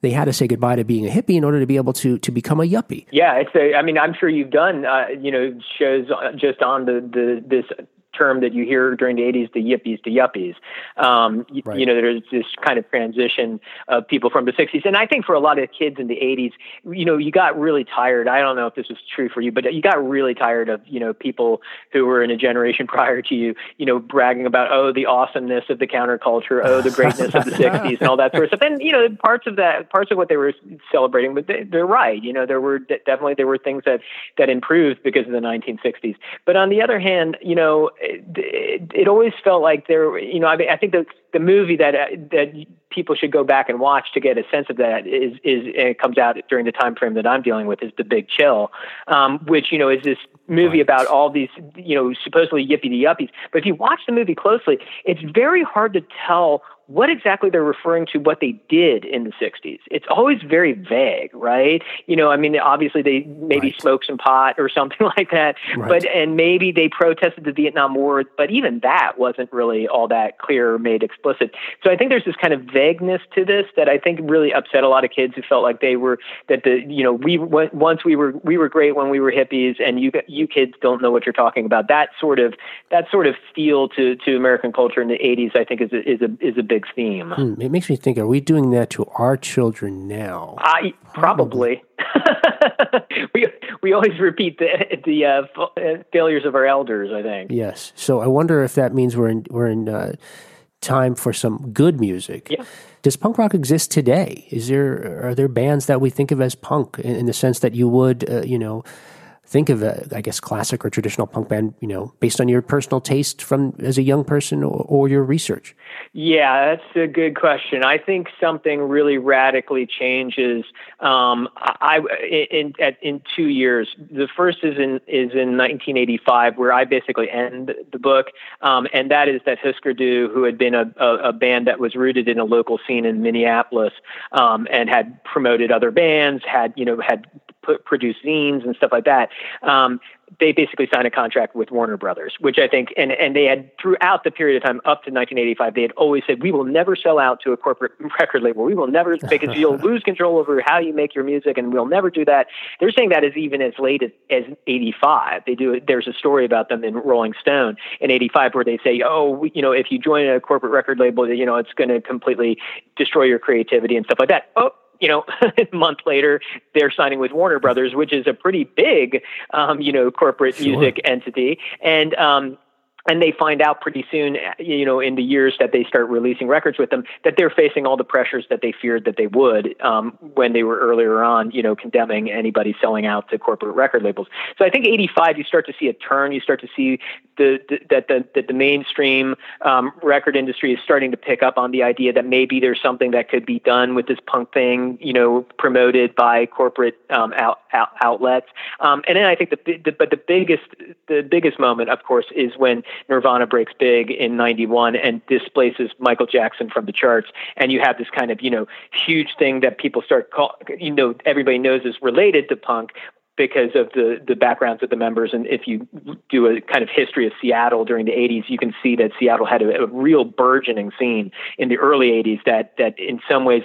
they had to say goodbye to being a hippie in order to be able to to become a yuppie Yeah, it's a. I mean, I'm sure you've done, uh, you know, shows just on the the this term that you hear during the 80s, the yippies to yuppies. Um, Right. You know, there's this kind of transition of people from the 60s, and I think for a lot of kids in the 80s, you know, you got really tired. I don't know if this was true for you, but you got really tired of you know people who were in a generation prior to you, you know, bragging about oh the awesomeness of the counterculture, oh the greatness of the 60s, and all that sort of stuff. And you know, parts of that, parts of what they were celebrating, but they, they're right. You know, there were definitely there were things that that improved because of the 1960s. But on the other hand, you know, it, it, always felt like there. You know, I mean, I think the the movie that uh, that people should go back and watch to get a sense of that is is and it comes out during the time frame that I'm dealing with is The Big Chill, um, which you know is this movie about all these you know supposedly yippee to yuppies. But if you watch the movie closely, it's very hard to tell what exactly they're referring to what they did in the 60s. It's always very vague, right? You know, I mean, obviously they maybe Right. smoked some pot or something like that, Right. but and maybe they protested the Vietnam War, but even that wasn't really all that clear or made explicit. So I think there's this kind of vagueness to this that I think really upset a lot of kids who felt like they were that the you know we once we were we were great when we were hippies and you you kids don't know what you're talking about. That sort of that sort of feel to to American culture in the 80s I think is a, is a is a big theme. Hmm, it makes me think are we doing that to our children now I probably. we we always repeat the the uh, uh, failures of our elders. I think. Yes. So I wonder if that means we're in we're in uh, time for some good music. Yeah. Does punk rock exist today? Is there are there bands that we think of as punk in, in the sense that you would uh, you know think of a I guess classic or traditional punk band you know based on your personal taste from as a young person or, or your research? Yeah, that's a good question. I think something really radically changes. Um, I in at, in two years. The first is in is in 1985, where I basically end the book, um, and that is that Husker Du, who had been a, a, a band that was rooted in a local scene in Minneapolis, um, and had promoted other bands, had you know had put, produced zines and stuff like that. Um, they basically signed a contract with Warner Brothers, which I think, and, and they had throughout the period of time up to 1985, they had always said, we will never sell out to a corporate record label. We will never, because you'll lose control over how you make your music and we'll never do that. They're saying that as even as late as, as 85. They do, there's a story about them in Rolling Stone in 85 where they say, oh, we, you know, if you join a corporate record label, you know, it's going to completely destroy your creativity and stuff like that. Oh, you know, a month later, they're signing with Warner Brothers, which is a pretty big, um, you know, corporate music entity. And, um, and they find out pretty soon, you know, in the years that they start releasing records with them, that they're facing all the pressures that they feared that they would um, when they were earlier on, you know, condemning anybody selling out to corporate record labels. So I think '85, you start to see a turn. You start to see the, the that the that the mainstream um, record industry is starting to pick up on the idea that maybe there's something that could be done with this punk thing, you know, promoted by corporate um, out, out, outlets. Um, and then I think the, the but the biggest the biggest moment, of course, is when Nirvana breaks big in 91 and displaces Michael Jackson from the charts. And you have this kind of, you know, huge thing that people start call, you know, everybody knows is related to punk because of the, the backgrounds of the members. And if you do a kind of history of Seattle during the 80s, you can see that Seattle had a, a real burgeoning scene in the early 80s that, that in some ways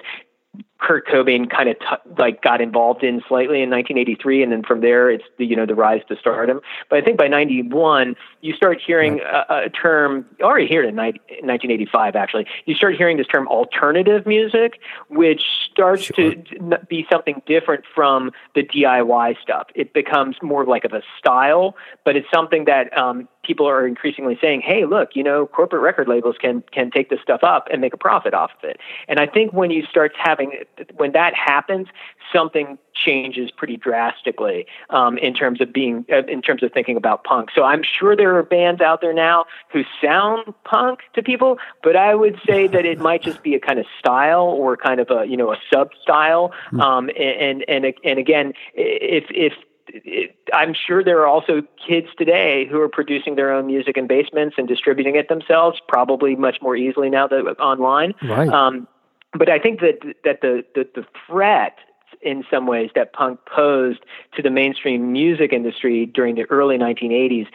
Kurt Cobain kind of t- like got involved in slightly in 1983, and then from there it's the you know the rise to stardom. But I think by 91 you start hearing a, a term already here in 90, 1985 actually you start hearing this term alternative music, which starts to n- be something different from the DIY stuff. It becomes more like of a style, but it's something that um, people are increasingly saying, "Hey, look, you know, corporate record labels can can take this stuff up and make a profit off of it." And I think when you start having when that happens, something changes pretty drastically um, in terms of being uh, in terms of thinking about punk. So I'm sure there are bands out there now who sound punk to people, but I would say that it might just be a kind of style or kind of a you know a sub style. Um, and and and again, if if it, I'm sure there are also kids today who are producing their own music in basements and distributing it themselves, probably much more easily now that online. Right. Um, but I think that that the, the the threat in some ways that punk posed to the mainstream music industry during the early 1980s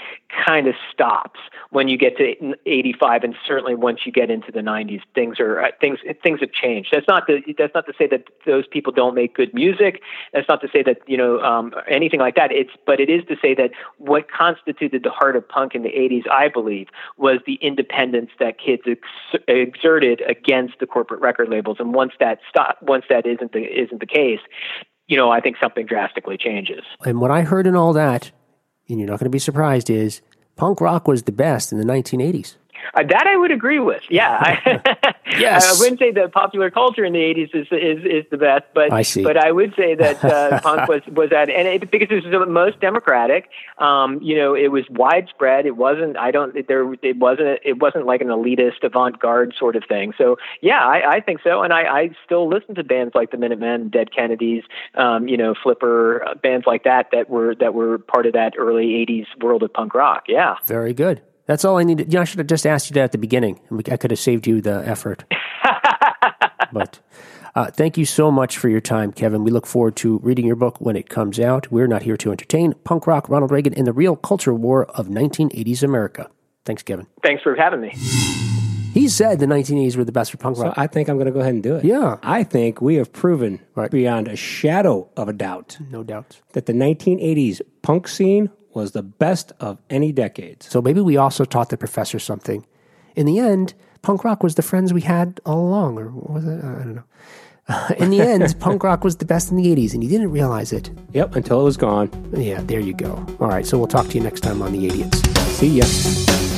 kind of stops when you get to 85 and certainly once you get into the 90s things are uh, things things have changed. That's not to that's not to say that those people don't make good music. That's not to say that you know um, anything like that. It's but it is to say that what constituted the heart of punk in the 80s I believe was the independence that kids ex- exerted against the corporate record labels. And once that stop once that isn't the isn't the case you know, I think something drastically changes. And what I heard in all that, and you're not going to be surprised, is punk rock was the best in the 1980s. Uh, that I would agree with. Yeah, I, Yes. I wouldn't say that popular culture in the '80s is is, is the best, but I see. but I would say that uh, punk was was at and it, because it was the most democratic. Um, you know, it was widespread. It wasn't. I don't. It, There. It wasn't. It wasn't like an elitist avant-garde sort of thing. So yeah, I, I think so. And I, I still listen to bands like the Minutemen, Dead Kennedys, um, you know, Flipper, uh, bands like that that were that were part of that early '80s world of punk rock. Yeah. Very good. That's all I needed. You know, I should have just asked you that at the beginning. and I could have saved you the effort. but uh, thank you so much for your time, Kevin. We look forward to reading your book when it comes out. We're not here to entertain punk rock, Ronald Reagan, and the real culture war of 1980s America. Thanks, Kevin. Thanks for having me. He said the 1980s were the best for punk So rock. I think I'm going to go ahead and do it. Yeah. I think we have proven Right. beyond a shadow of a doubt no doubt. that the 1980s punk scene was the best of any decades. So maybe we also taught the professor something. In the end, punk rock was the friends we had all along, or what was it? I don't know. in the end, punk rock was the best in the 80s, and you didn't realize it. Yep, until it was gone. Yeah, there you go. All right, so we'll talk to you next time on The Idiots. See ya.